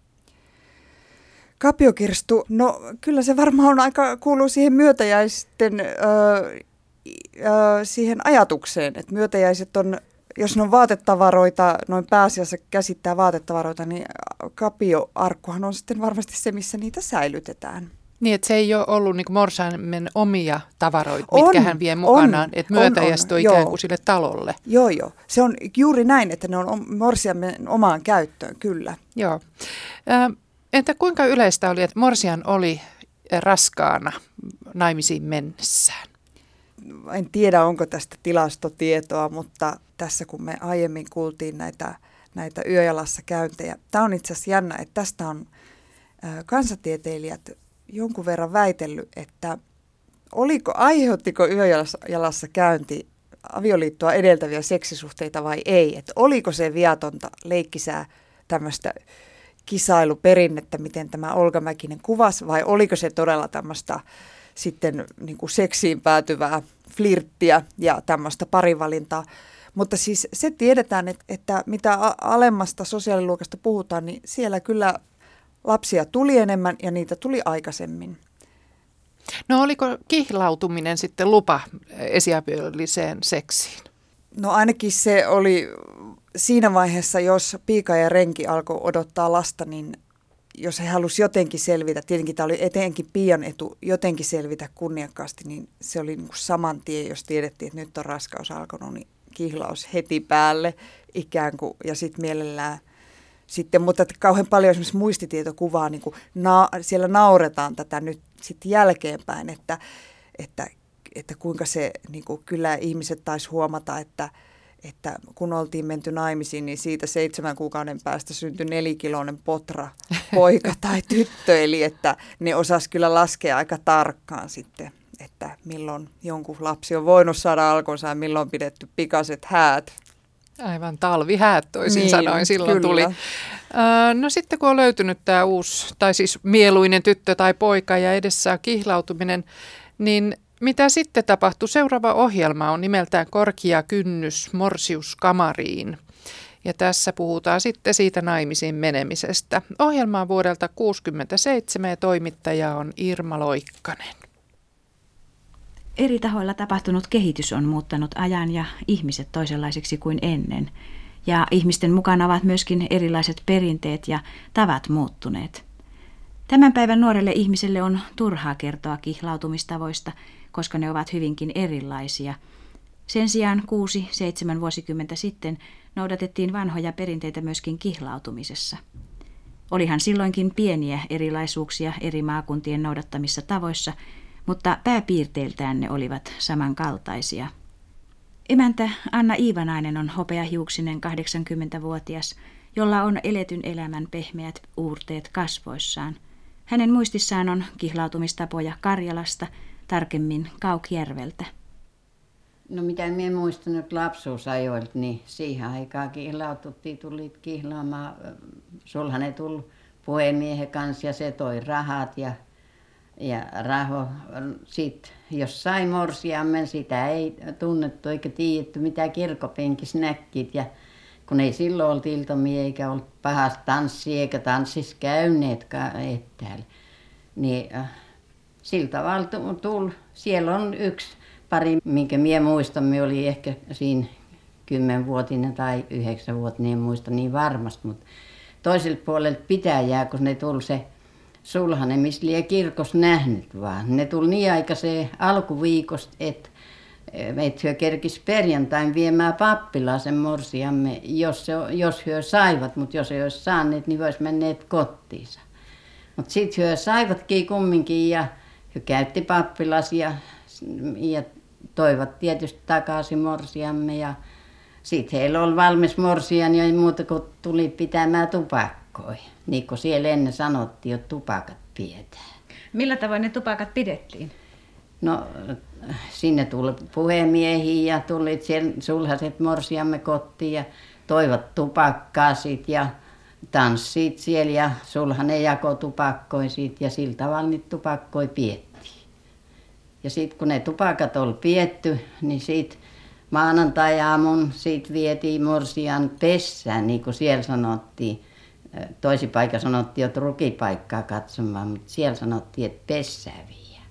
Kapiokirstu, no kyllä se varmaan on aika, kuuluu siihen myötäjäisten ö, ö, siihen ajatukseen, että myötäjäiset on jos ne on vaatetavaroita, noin pääasiassa käsittää vaatetavaroita, niin kapioarkkuhan on sitten varmasti se, missä niitä säilytetään. Niin, että se ei ole ollut niin Morsaimen omia tavaroita, on, mitkä hän vie mukanaan, että myötäjästö on, on, ikään kuin sille talolle. Joo, joo. Se on juuri näin, että ne on Morsiamen omaan käyttöön, kyllä. Joo. Entä kuinka yleistä oli, että Morsian oli raskaana naimisiin mennessään? En tiedä, onko tästä tilastotietoa, mutta tässä kun me aiemmin kuultiin näitä, näitä yöjalassa käyntejä, tämä on itse asiassa jännä, että tästä on kansatieteilijät jonkun verran väitellyt, että oliko, aiheuttiko yöjalassa käynti avioliittoa edeltäviä seksisuhteita vai ei. Että oliko se viatonta leikkisää tämmöistä kisailuperinnettä, miten tämä Olga Mäkinen kuvasi, vai oliko se todella tämmöistä sitten niin kuin seksiin päätyvää flirttiä ja tämmöistä parivalintaa. Mutta siis se tiedetään, että, että mitä alemmasta sosiaaliluokasta puhutaan, niin siellä kyllä lapsia tuli enemmän ja niitä tuli aikaisemmin. No oliko kihlautuminen sitten lupa esiaviolliseen seksiin? No ainakin se oli siinä vaiheessa, jos piika ja renki alkoi odottaa lasta, niin jos he halusivat jotenkin selvitä, tietenkin tämä oli etenkin pian etu, jotenkin selvitä kunniakkaasti, niin se oli niin saman tien, jos tiedettiin, että nyt on raskaus alkanut, niin kihlaus heti päälle ikään kuin, ja sitten mielellään sitten, mutta että kauhean paljon esimerkiksi muistitietokuvaa, niin kuin na, siellä nauretaan tätä nyt sitten jälkeenpäin, että, että, että kuinka se, niin kuin, kyllä ihmiset taisi huomata, että, että kun oltiin menty naimisiin, niin siitä seitsemän kuukauden päästä syntyi nelikiloinen potra, poika tai tyttö, eli että ne osas kyllä laskea aika tarkkaan sitten, että milloin jonkun lapsi on voinut saada alkonsa ja milloin on pidetty pikaset häät Aivan talvihäät toisin niin, sanoen silloin kyllä. tuli. no sitten kun on löytynyt tämä uusi, tai siis mieluinen tyttö tai poika ja edessä on kihlautuminen, niin mitä sitten tapahtuu? Seuraava ohjelma on nimeltään Korkia kynnys Morsius Kamariin. Ja tässä puhutaan sitten siitä naimisiin menemisestä. Ohjelma on vuodelta 1967 ja toimittaja on Irma Loikkanen. Eri tahoilla tapahtunut kehitys on muuttanut ajan ja ihmiset toisenlaisiksi kuin ennen. Ja ihmisten mukana ovat myöskin erilaiset perinteet ja tavat muuttuneet. Tämän päivän nuorelle ihmiselle on turhaa kertoa kihlautumistavoista, koska ne ovat hyvinkin erilaisia. Sen sijaan kuusi, seitsemän vuosikymmentä sitten noudatettiin vanhoja perinteitä myöskin kihlautumisessa. Olihan silloinkin pieniä erilaisuuksia eri maakuntien noudattamissa tavoissa, mutta pääpiirteiltään ne olivat samankaltaisia. Emäntä Anna Iivanainen on hopeahiuksinen 80-vuotias, jolla on eletyn elämän pehmeät uurteet kasvoissaan. Hänen muistissaan on kihlautumistapoja Karjalasta, tarkemmin Kaukjärveltä. No mitä minä muistan nyt lapsuusajoilta, niin siihen aikaan kihlaututtiin, tulit kihlaamaan. Sulhan ne tuli puhemiehen kanssa ja se toi rahat ja, ja raho. Sitten jos sai morsiammen, sitä ei tunnettu eikä tiedetty mitä kirkkopenkissä näkit ja kun ei silloin ollut iltomia eikä ollut pahasta tanssia eikä tanssissa käyneetkään etäällä. Niin äh, sillä tavalla tuli. Siellä on yksi pari, minkä minä muistan, minä oli ehkä siinä kymmenvuotinen tai yhdeksänvuotinen, en muista niin varmasti, mutta toiselta puolelta pitäjää, kun ne tuli se sulhanen, missä lie kirkossa nähnyt vaan. Ne tuli niin aikaiseen alkuviikosta, että et hyö kerkis perjantain viemään pappilaan sen morsiamme, jos, se, jos hyö saivat, mutta jos ei olisi saaneet, niin olisi menneet kotiinsa. Mutta sitten hyö saivatkin kumminkin ja hyö käytti pappilas ja, ja toivat tietysti takaisin morsiamme ja sitten heillä oli valmis morsian ja muuta kuin tuli pitämään tupakkoja. Niin kuin siellä ennen sanottiin, että tupakat pidetään. Millä tavoin ne tupakat pidettiin? No sinne tuli puhemiehiä ja tuli siellä sulhaset morsiamme kotiin ja toivat tupakkaa sit ja tanssit siellä ja sulhanen jako tupakkoja sit ja sillä tavalla niitä tupakkoja pidettiin. Ja sitten kun ne tupakat oli pietty, niin sitten maanantai-aamun siitä vietiin morsian pessään, niin kuin siellä sanottiin. Toisi paikka sanottiin, että rukipaikkaa katsomaan, mutta siellä sanottiin, että pessää viiä.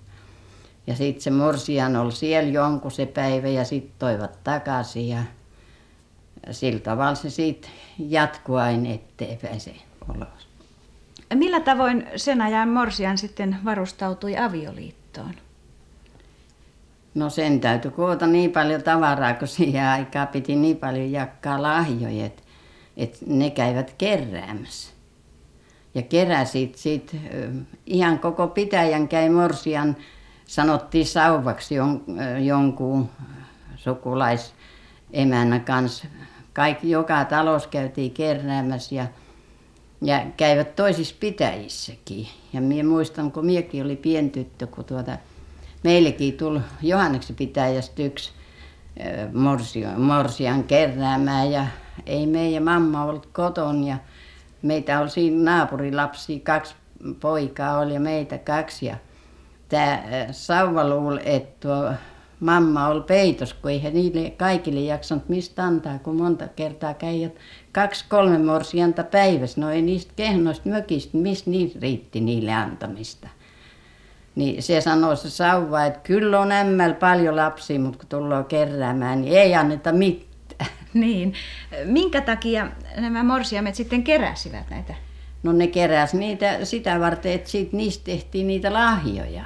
Ja sitten se morsian oli siellä jonkun se päivä ja sitten toivat takaisin ja sillä tavalla se sitten jatkui aina eteenpäin se olos. Millä tavoin sen ajan morsian sitten varustautui avioliittoon? No sen täytyi koota niin paljon tavaraa, kun siihen aikaan piti niin paljon jakaa lahjoja, että, että ne käivät keräämässä. Ja keräsit sit, ihan koko pitäjän käy morsian, sanottiin sauvaksi jon, jonkun sukulaisemännän kanssa. Kaikki, joka talous käytiin keräämässä ja, ja käivät toisissa pitäjissäkin. Ja minä muistan, kun minäkin oli pientyttö, kun tuota, meillekin tuli Johanneksi pitäjästä yksi morsian, morsian keräämään ja ei meidän mamma ollut kotona ja meitä oli siinä naapurilapsia, kaksi poikaa oli ja meitä kaksi ja tämä Sauva luuli, että tuo mamma oli peitos, kun eihän niille kaikille jaksanut mistä antaa, kun monta kertaa käy kaksi kolme morsianta päivässä. No ei niistä kehnoista mökistä, mistä niitä riitti niille antamista. Niin se sanoi se sauva, että kyllä on ämmällä paljon lapsia, mutta kun tullaan keräämään, niin ei anneta mitään. Niin. Minkä takia nämä morsiamet sitten keräsivät näitä? No ne keräs niitä sitä varten, että siitä niistä tehtiin niitä lahjoja.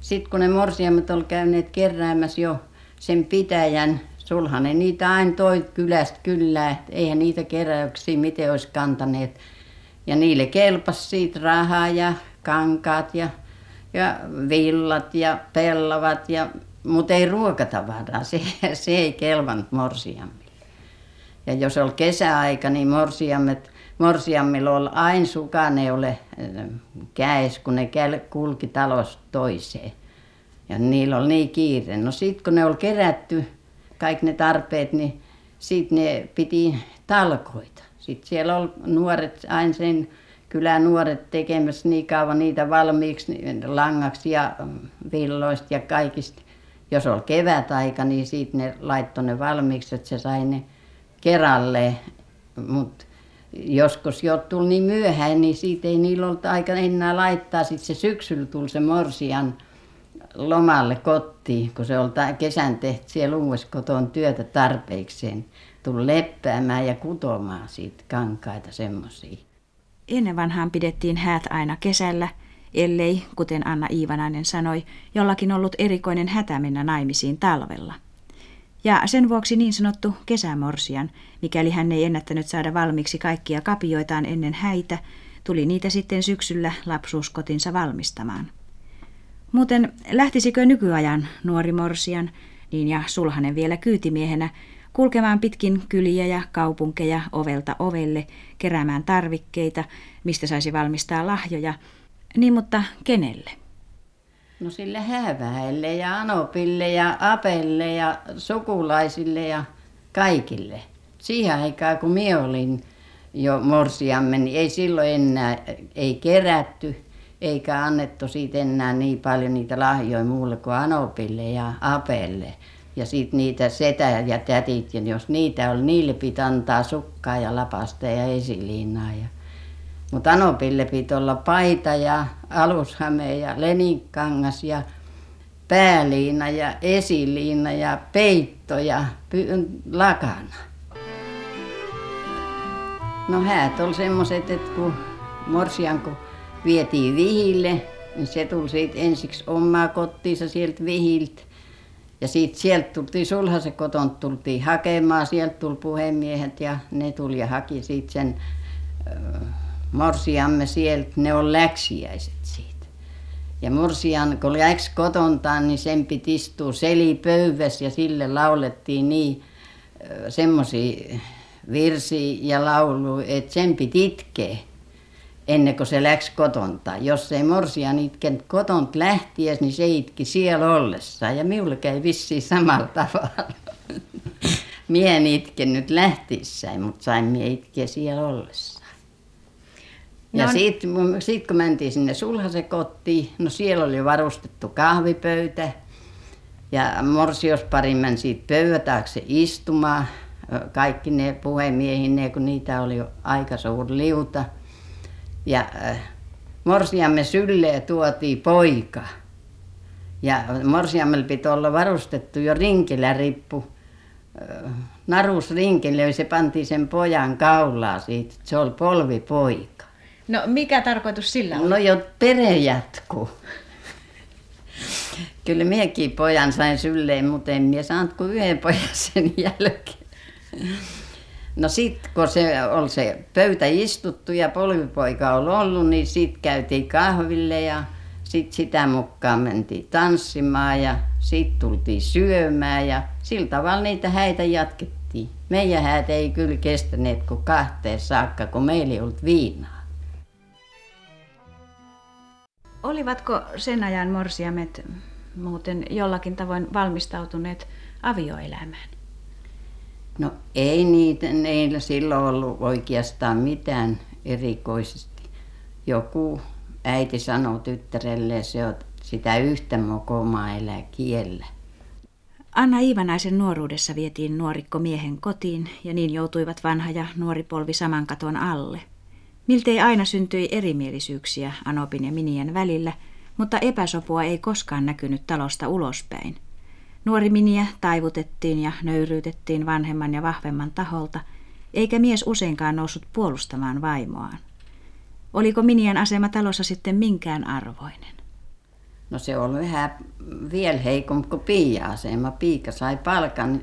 Sitten kun ne morsiamet oli käyneet keräämässä jo sen pitäjän, sulhan ne niitä aina toi kylästä kylään, että eihän niitä keräyksiä miten olisi kantaneet. Ja niille kelpasi siitä rahaa ja kankaat ja ja villat ja pellavat ja mutta ei ruokatavaraa se se ei kelvannut morsiamille. Ja jos oli kesäaika niin morsiamet morsiamilla oli aina sukaneule kädessä kun ne kulki talosta toiseen. Ja niillä oli niin kiire. No sitten kun ne oli kerätty kaikki ne tarpeet niin sitten ne piti talkoita. Sitten siellä oli nuoret aina sen kylän nuoret tekemässä niin kauan niitä valmiiksi niin langaksi ja villoista ja kaikista. Jos oli kevätaika niin sitten ne laittoi ne valmiiksi että se sai ne keralleen mutta joskus jo tuli niin myöhään niin siitä ei niillä ollut aika enää laittaa. Sitten se syksyllä tuli se morsian lomalle kotiin kun se oli kesän tehty siellä uudessa kotona työtä tarpeikseen tuli lepäämään ja kutomaan siitä kankaita semmoisia Ennen vanhaan pidettiin häät aina kesällä, ellei, kuten Anna Iivanainen sanoi, jollakin ollut erikoinen hätä mennä naimisiin talvella. Ja sen vuoksi niin sanottu kesämorsian, mikäli hän ei ennättänyt saada valmiiksi kaikkia kapioitaan ennen häitä, tuli niitä sitten syksyllä lapsuuskotinsa valmistamaan. Muuten lähtisikö nykyajan nuori morsian, niin ja sulhanen vielä kyytimiehenä, kulkemaan pitkin kyliä ja kaupunkeja ovelta ovelle, keräämään tarvikkeita, mistä saisi valmistaa lahjoja, niin mutta kenelle? No sille häväille ja anopille ja apelle ja sukulaisille ja kaikille. Siihen aikaan, kun minä olin jo morsiamme, niin ei silloin enää, ei kerätty eikä annettu siitä enää niin paljon niitä lahjoja muulle kuin anopille ja apelle. Ja sitten niitä setä ja tätit, ja jos niitä oli, niille piti antaa sukkaa ja lapasta ja esiliinaa. Ja... Mutta Anopille piti olla paita ja alushame ja leninkangas ja pääliina ja esiliina ja peitto ja py- lakana. No häät oli semmoiset, että kun morsian kun vietiin vihille, niin se tuli siitä ensiksi omaa kotiinsa sieltä vihiltä. Ja sitten sieltä tultiin sulhasen koton tultiin hakemaan, sieltä tuli puhemiehet ja ne tuli ja haki sitten sen morsiamme sieltä, ne on läksiäiset siitä. Ja morsian, kun läksi kotontaan, niin sen piti istua selipöydässä ja sille laulettiin niin semmoisia virsiä ja lauluja, että sen piti itkeä ennen kuin se läksi kotonta. Jos ei morsian itkenyt kotont lähties, niin se itki siellä ollessaan. Ja minulle käy vissiin samalla tavalla. Mie en itkenyt lähtiessäin, mutta sain mie itkeä siellä ollessaan. Ja no, sitten sit kun mentiin sinne sulhasen kotiin, no siellä oli varustettu kahvipöytä. Ja morsiuspari meni siitä pöydän taakse istumaan. Kaikki ne puhemiehinne, kun niitä oli jo aika suuri liuta – ja morsiamme sylleen tuotiin poika. Ja morsiammella piti olla varustettu jo rinkilärippu narusrinkille ja se pantiin sen pojan kaulaa siitä. Se oli polvipoika. No mikä tarkoitus sillä on? No jo pere jatkuu. Kyllä minäkin pojan sain sylleen, mutta en minä saanut kuin yhden pojan sen jälkeen. No sitten kun se oli se pöytä istuttu ja polvipoika oli ollut, niin sitten käytiin kahville ja sitten sitä mukaan mentiin tanssimaan ja sitten tultiin syömään ja sillä tavalla niitä häitä jatkettiin. Meidän häät ei kyllä kestäneet kuin kahteen saakka, kun meillä ei ollut viinaa. Olivatko sen ajan morsiamet muuten jollakin tavoin valmistautuneet avioelämään? No ei niitä, neillä silloin ollut oikeastaan mitään erikoisesti. Joku äiti sanoi tyttärelle, se on sitä yhtä mokomaa elää kiellä. Anna Iivanaisen nuoruudessa vietiin nuorikko miehen kotiin ja niin joutuivat vanha ja nuori polvi saman katon alle. Miltei aina syntyi erimielisyyksiä Anopin ja Minien välillä, mutta epäsopua ei koskaan näkynyt talosta ulospäin – Nuori miniä taivutettiin ja nöyryytettiin vanhemman ja vahvemman taholta, eikä mies useinkaan noussut puolustamaan vaimoaan. Oliko Minian asema talossa sitten minkään arvoinen? No se oli vähän vielä heikompi kuin Piia-asema. Piika sai palkan,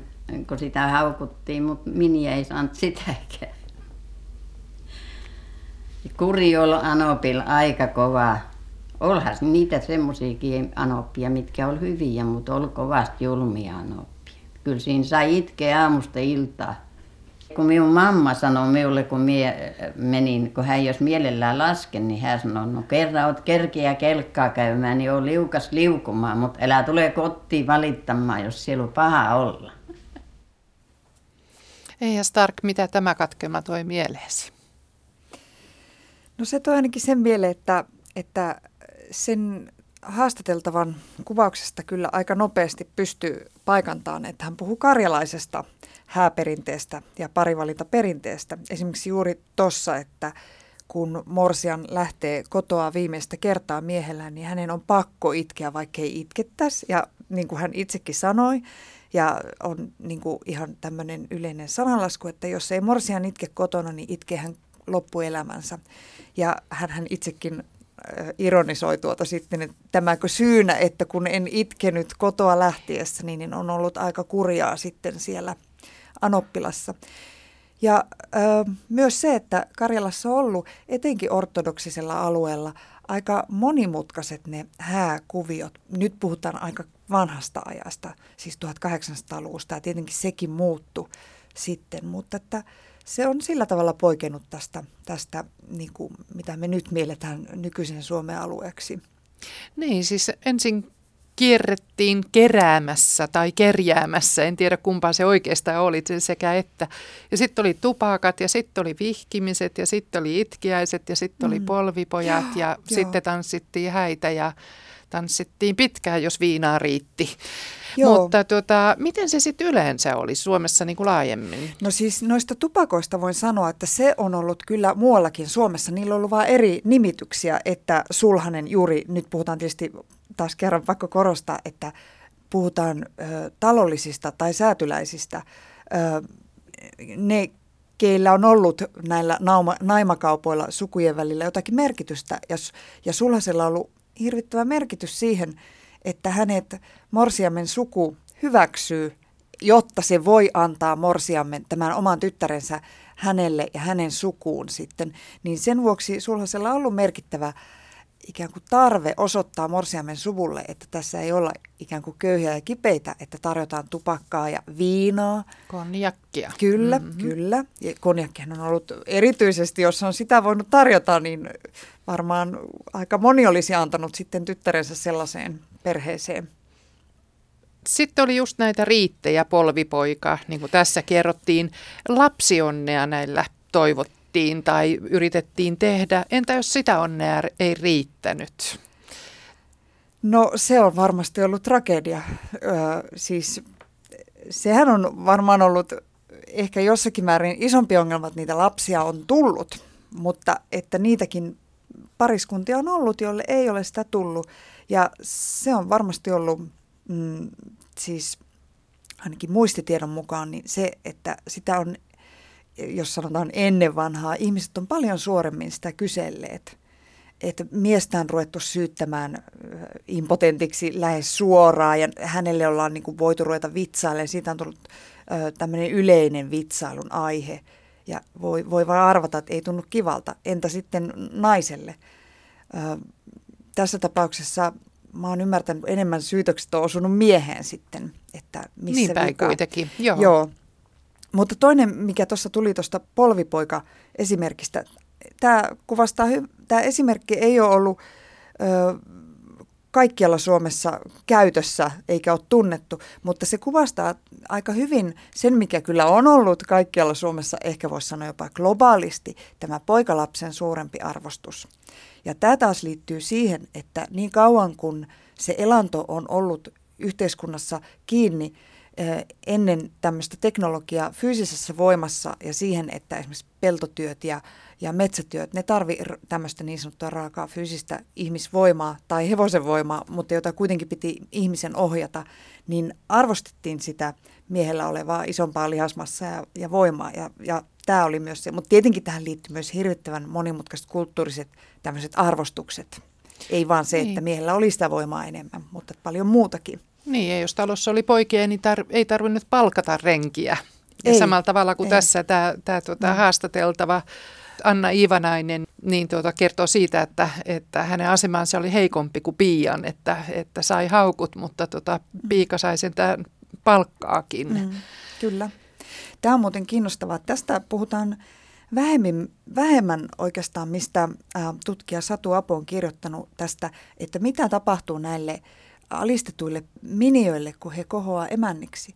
kun sitä haukuttiin, mutta Miniä ei saanut sitäkään. Kuri oli Anopilla aika kova Olihan niitä semmoisiakin anoppia, mitkä oli hyviä, mutta oli kovasti julmia anoppia. Kyllä siinä sai itkeä aamusta iltaa. Kun minun mamma sanoi minulle, kun minä menin, kun hän jos mielellään lasken, niin hän sanoi, no kerran olet kerkeä kelkkaa käymään, niin on liukas liukumaan, mutta älä tule kotiin valittamaan, jos siellä on paha olla. Eija Stark, mitä tämä katkema toi mieleesi? No se toi ainakin sen mieleen, että, että sen haastateltavan kuvauksesta kyllä aika nopeasti pystyy paikantaan, että hän puhuu karjalaisesta hääperinteestä ja parivalintaperinteestä. Esimerkiksi juuri tuossa, että kun Morsian lähtee kotoa viimeistä kertaa miehellä, niin hänen on pakko itkeä, vaikka ei itkettäisi. Ja niin kuin hän itsekin sanoi, ja on niin kuin ihan tämmöinen yleinen sananlasku, että jos ei Morsian itke kotona, niin itkee hän loppuelämänsä. Ja hän, hän itsekin ironisoi tuota sitten, että tämäkö syynä, että kun en itkenyt kotoa lähtiessä, niin on ollut aika kurjaa sitten siellä Anoppilassa. Ja ö, myös se, että Karjalassa on ollut etenkin ortodoksisella alueella aika monimutkaiset ne hääkuviot. Nyt puhutaan aika vanhasta ajasta, siis 1800-luvusta ja tietenkin sekin muuttu sitten, mutta että se on sillä tavalla poikennut tästä, tästä niin kuin, mitä me nyt mielletään nykyisen Suomen alueeksi. Niin, siis ensin kierrettiin keräämässä tai kerjäämässä, en tiedä kumpaa se oikeastaan oli, se sekä että. Ja sitten oli tupakat ja sitten oli vihkimiset ja sitten oli itkiäiset ja sitten mm. oli polvipojat ja, ja sitten tanssittiin häitä ja tanssittiin pitkään, jos viinaa riitti. Joo. Mutta tuota, miten se sitten yleensä oli Suomessa niin kuin laajemmin? No siis noista tupakoista voin sanoa, että se on ollut kyllä muuallakin Suomessa. Niillä on ollut vain eri nimityksiä, että sulhanen juuri, nyt puhutaan tietysti taas kerran vaikka korostaa, että puhutaan ö, talollisista tai säätyläisistä. Ö, ne, keillä on ollut näillä nauma, naimakaupoilla sukujen välillä jotakin merkitystä. Ja, ja sulhasella on ollut hirvittävä merkitys siihen, että hänet morsiamen suku hyväksyy, jotta se voi antaa morsiamen tämän oman tyttärensä hänelle ja hänen sukuun sitten. Niin sen vuoksi sulhasella on ollut merkittävä ikään kuin tarve osoittaa morsiamen suvulle, että tässä ei olla ikään kuin köyhiä ja kipeitä, että tarjotaan tupakkaa ja viinaa. Konjakkia. Kyllä, mm-hmm. kyllä. Ja konjakkihan on ollut erityisesti, jos on sitä voinut tarjota, niin varmaan aika moni olisi antanut sitten tyttärensä sellaiseen perheeseen. Sitten oli just näitä riittejä, polvipoika, niin kuin tässä kerrottiin. Lapsionnea näillä toivottiin tai yritettiin tehdä. Entä jos sitä onnea ei riittänyt? No se on varmasti ollut tragedia. Öö, siis sehän on varmaan ollut ehkä jossakin määrin isompi ongelma, että niitä lapsia on tullut, mutta että niitäkin pariskuntia on ollut, joille ei ole sitä tullut. Ja se on varmasti ollut mm, siis ainakin muistitiedon mukaan niin se, että sitä on, jos sanotaan ennen vanhaa, ihmiset on paljon suoremmin sitä kyselleet. Että miestä on ruvettu syyttämään impotentiksi lähes suoraan ja hänelle ollaan niin kuin voitu ruveta vitsailemaan. Siitä on tullut tämmöinen yleinen vitsailun aihe ja voi, voi vaan arvata, että ei tunnu kivalta. Entä sitten naiselle? Ö, tässä tapauksessa mä oon ymmärtänyt enemmän syytökset on osunut mieheen sitten, että missä niin päin vika. kuitenkin, joo. joo. Mutta toinen, mikä tuossa tuli tuosta polvipoika-esimerkistä, tämä kuvastaa, tämä esimerkki ei ole ollut ö, kaikkialla Suomessa käytössä eikä ole tunnettu, mutta se kuvastaa aika hyvin sen, mikä kyllä on ollut kaikkialla Suomessa, ehkä voisi sanoa jopa globaalisti, tämä poikalapsen suurempi arvostus. Ja tämä taas liittyy siihen, että niin kauan kun se elanto on ollut yhteiskunnassa kiinni ennen tämmöistä teknologiaa fyysisessä voimassa ja siihen, että esimerkiksi peltotyöt ja, ja metsätyöt, ne tarvii tämmöistä niin sanottua raakaa fyysistä ihmisvoimaa tai hevosen voimaa, mutta jota kuitenkin piti ihmisen ohjata, niin arvostettiin sitä miehellä olevaa isompaa lihasmassa ja, ja voimaa. Ja, ja tämä oli myös se, mutta tietenkin tähän liittyy myös hirvittävän monimutkaiset kulttuuriset tämmöiset arvostukset. Ei vaan se, niin. että miehellä oli sitä voimaa enemmän, mutta paljon muutakin. Niin, ja jos talossa oli poikia, niin tar- ei tarvinnut palkata renkiä. Ja ei, samalla tavalla kuin ei. tässä tämä, tämä tuota, no. haastateltava Anna Ivanainen niin tuota, kertoo siitä, että, että hänen asemansa oli heikompi kuin Piian, että, että sai haukut, mutta tuota, Piika sai sen palkkaakin. Mm, kyllä. Tämä on muuten kiinnostavaa. Tästä puhutaan vähemmän, vähemmän oikeastaan, mistä tutkija Satu Apo on kirjoittanut tästä, että mitä tapahtuu näille alistetuille minioille, kun he kohoaa emänniksi.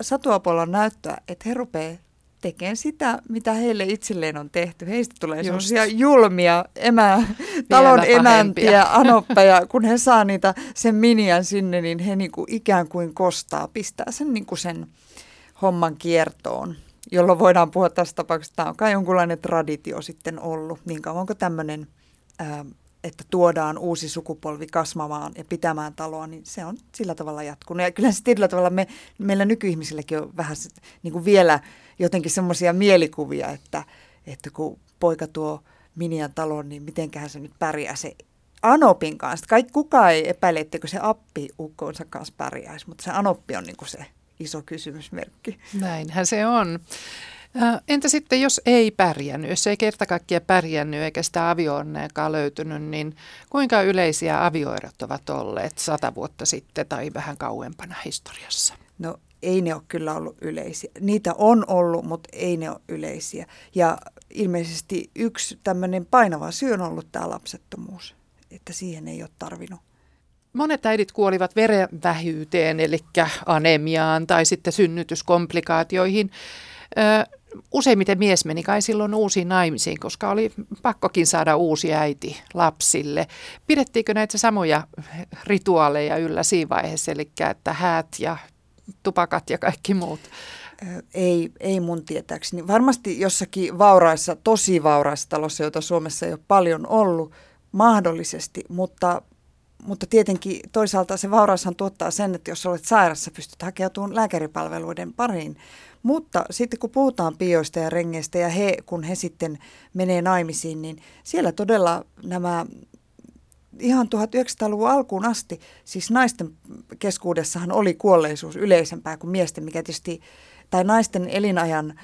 Satu Apolla on näyttöä, että he rupeaa tekemään sitä, mitä heille itselleen on tehty. Heistä tulee sellaisia julmia emä, talon emäntiä, anoppeja. Kun he saa niitä sen minian sinne, niin he niinku ikään kuin kostaa, pistää sen, niinku sen homman kiertoon, jolloin voidaan puhua tässä tapauksessa, että tämä on kai jonkunlainen traditio sitten ollut, niin kauan kuin tämmöinen, että tuodaan uusi sukupolvi kasvamaan ja pitämään taloa, niin se on sillä tavalla jatkunut. Ja kyllä se tietyllä tavalla me, meillä nykyihmisilläkin on vähän niin kuin vielä jotenkin semmoisia mielikuvia, että, että kun poika tuo minian talon, niin mitenköhän se nyt pärjää se Anopin kanssa. Kaikki kukaan ei epäile, etteikö se appi ukkoonsa kanssa pärjäisi, mutta se Anoppi on niin kuin se iso kysymysmerkki. Näinhän se on. Entä sitten, jos ei pärjännyt, jos ei kerta kaikkiaan pärjännyt eikä sitä avioonneakaan löytynyt, niin kuinka yleisiä avioerot ovat olleet sata vuotta sitten tai vähän kauempana historiassa? No ei ne ole kyllä ollut yleisiä. Niitä on ollut, mutta ei ne ole yleisiä. Ja ilmeisesti yksi tämmöinen painava syy on ollut tämä lapsettomuus, että siihen ei ole tarvinnut. Monet äidit kuolivat verenvähyyteen, eli anemiaan tai sitten synnytyskomplikaatioihin. Useimmiten mies meni kai silloin uusiin naimisiin, koska oli pakkokin saada uusi äiti lapsille. Pidettiinkö näitä samoja rituaaleja yllä siinä vaiheessa, eli että häät ja tupakat ja kaikki muut? Ei, ei mun tietääkseni. Varmasti jossakin vauraissa, tosi vauraissa talossa, joita Suomessa ei ole paljon ollut, mahdollisesti, mutta, mutta tietenkin toisaalta se vauraushan tuottaa sen, että jos olet sairassa, pystyt hakeutumaan lääkäripalveluiden pariin. Mutta sitten kun puhutaan pioista ja rengeistä ja he, kun he sitten menee naimisiin, niin siellä todella nämä ihan 1900-luvun alkuun asti, siis naisten keskuudessahan oli kuolleisuus yleisempää kuin miesten, mikä tietysti, tai naisten elinajan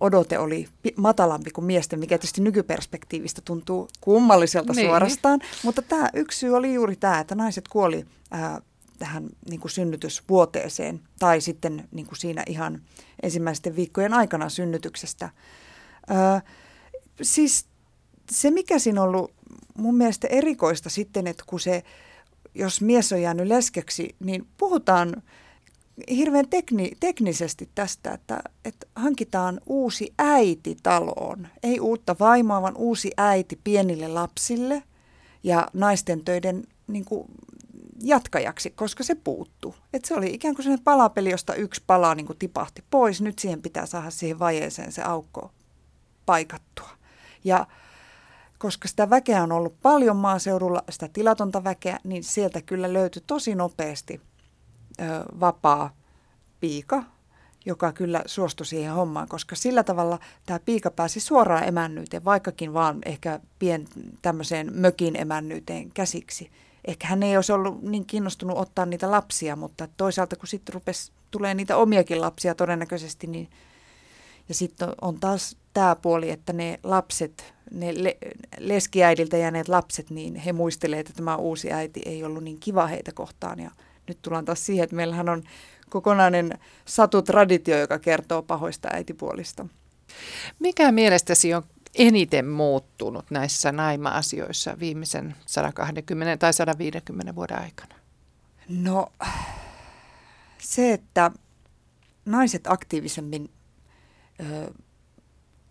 odote oli matalampi kuin miesten, mikä tietysti nykyperspektiivistä tuntuu kummalliselta niin. suorastaan. Mutta tämä yksi syy oli juuri tämä, että naiset kuoli ää, tähän niin kuin synnytysvuoteeseen tai sitten niin kuin siinä ihan ensimmäisten viikkojen aikana synnytyksestä. Ää, siis se, mikä siinä on ollut mun mielestä erikoista sitten, että kun se, jos mies on jäänyt leskeksi, niin puhutaan hirveän tekni, teknisesti tästä, että, että hankitaan uusi äiti taloon. Ei uutta vaimoa, vaan uusi äiti pienille lapsille ja naisten töiden niin kuin, jatkajaksi, koska se puuttuu. Et se oli ikään kuin sellainen palapeli, josta yksi pala niin kuin tipahti pois. Nyt siihen pitää saada siihen vajeeseen se aukko paikattua. Ja koska sitä väkeä on ollut paljon maaseudulla, sitä tilatonta väkeä, niin sieltä kyllä löytyi tosi nopeasti ö, vapaa piika, joka kyllä suostui siihen hommaan, koska sillä tavalla tämä piika pääsi suoraan emännyyteen, vaikkakin vaan ehkä pien tämmöiseen mökin emännyyteen käsiksi. Ehkä hän ei olisi ollut niin kiinnostunut ottaa niitä lapsia, mutta toisaalta kun sitten rupesi tulee niitä omiakin lapsia todennäköisesti, niin ja sitten on taas tämä puoli, että ne lapset, ne le- leskiäidiltä jääneet lapset, niin he muistelevat, että tämä uusi äiti ei ollut niin kiva heitä kohtaan. Ja nyt tullaan taas siihen, että meillähän on kokonainen satutraditio, joka kertoo pahoista äitipuolista. Mikä mielestäsi on eniten muuttunut näissä naima-asioissa viimeisen 120 tai 150 vuoden aikana? No se, että naiset aktiivisemmin ö,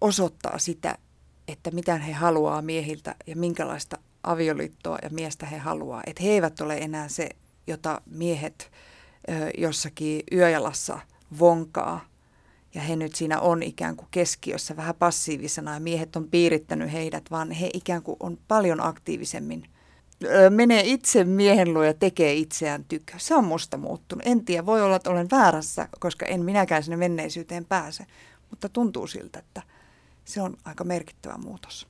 osoittaa sitä, että mitä he haluaa miehiltä ja minkälaista avioliittoa ja miestä he haluaa. Että he eivät ole enää se, jota miehet ö, jossakin yöjalassa vonkaa. Ja he nyt siinä on ikään kuin keskiössä vähän passiivisena ja miehet on piirittänyt heidät, vaan he ikään kuin on paljon aktiivisemmin menee itse miehen luo ja tekee itseään tykö. Se on musta muuttunut. En tiedä, voi olla, että olen väärässä, koska en minäkään sinne menneisyyteen pääse. Mutta tuntuu siltä, että se on aika merkittävä muutos.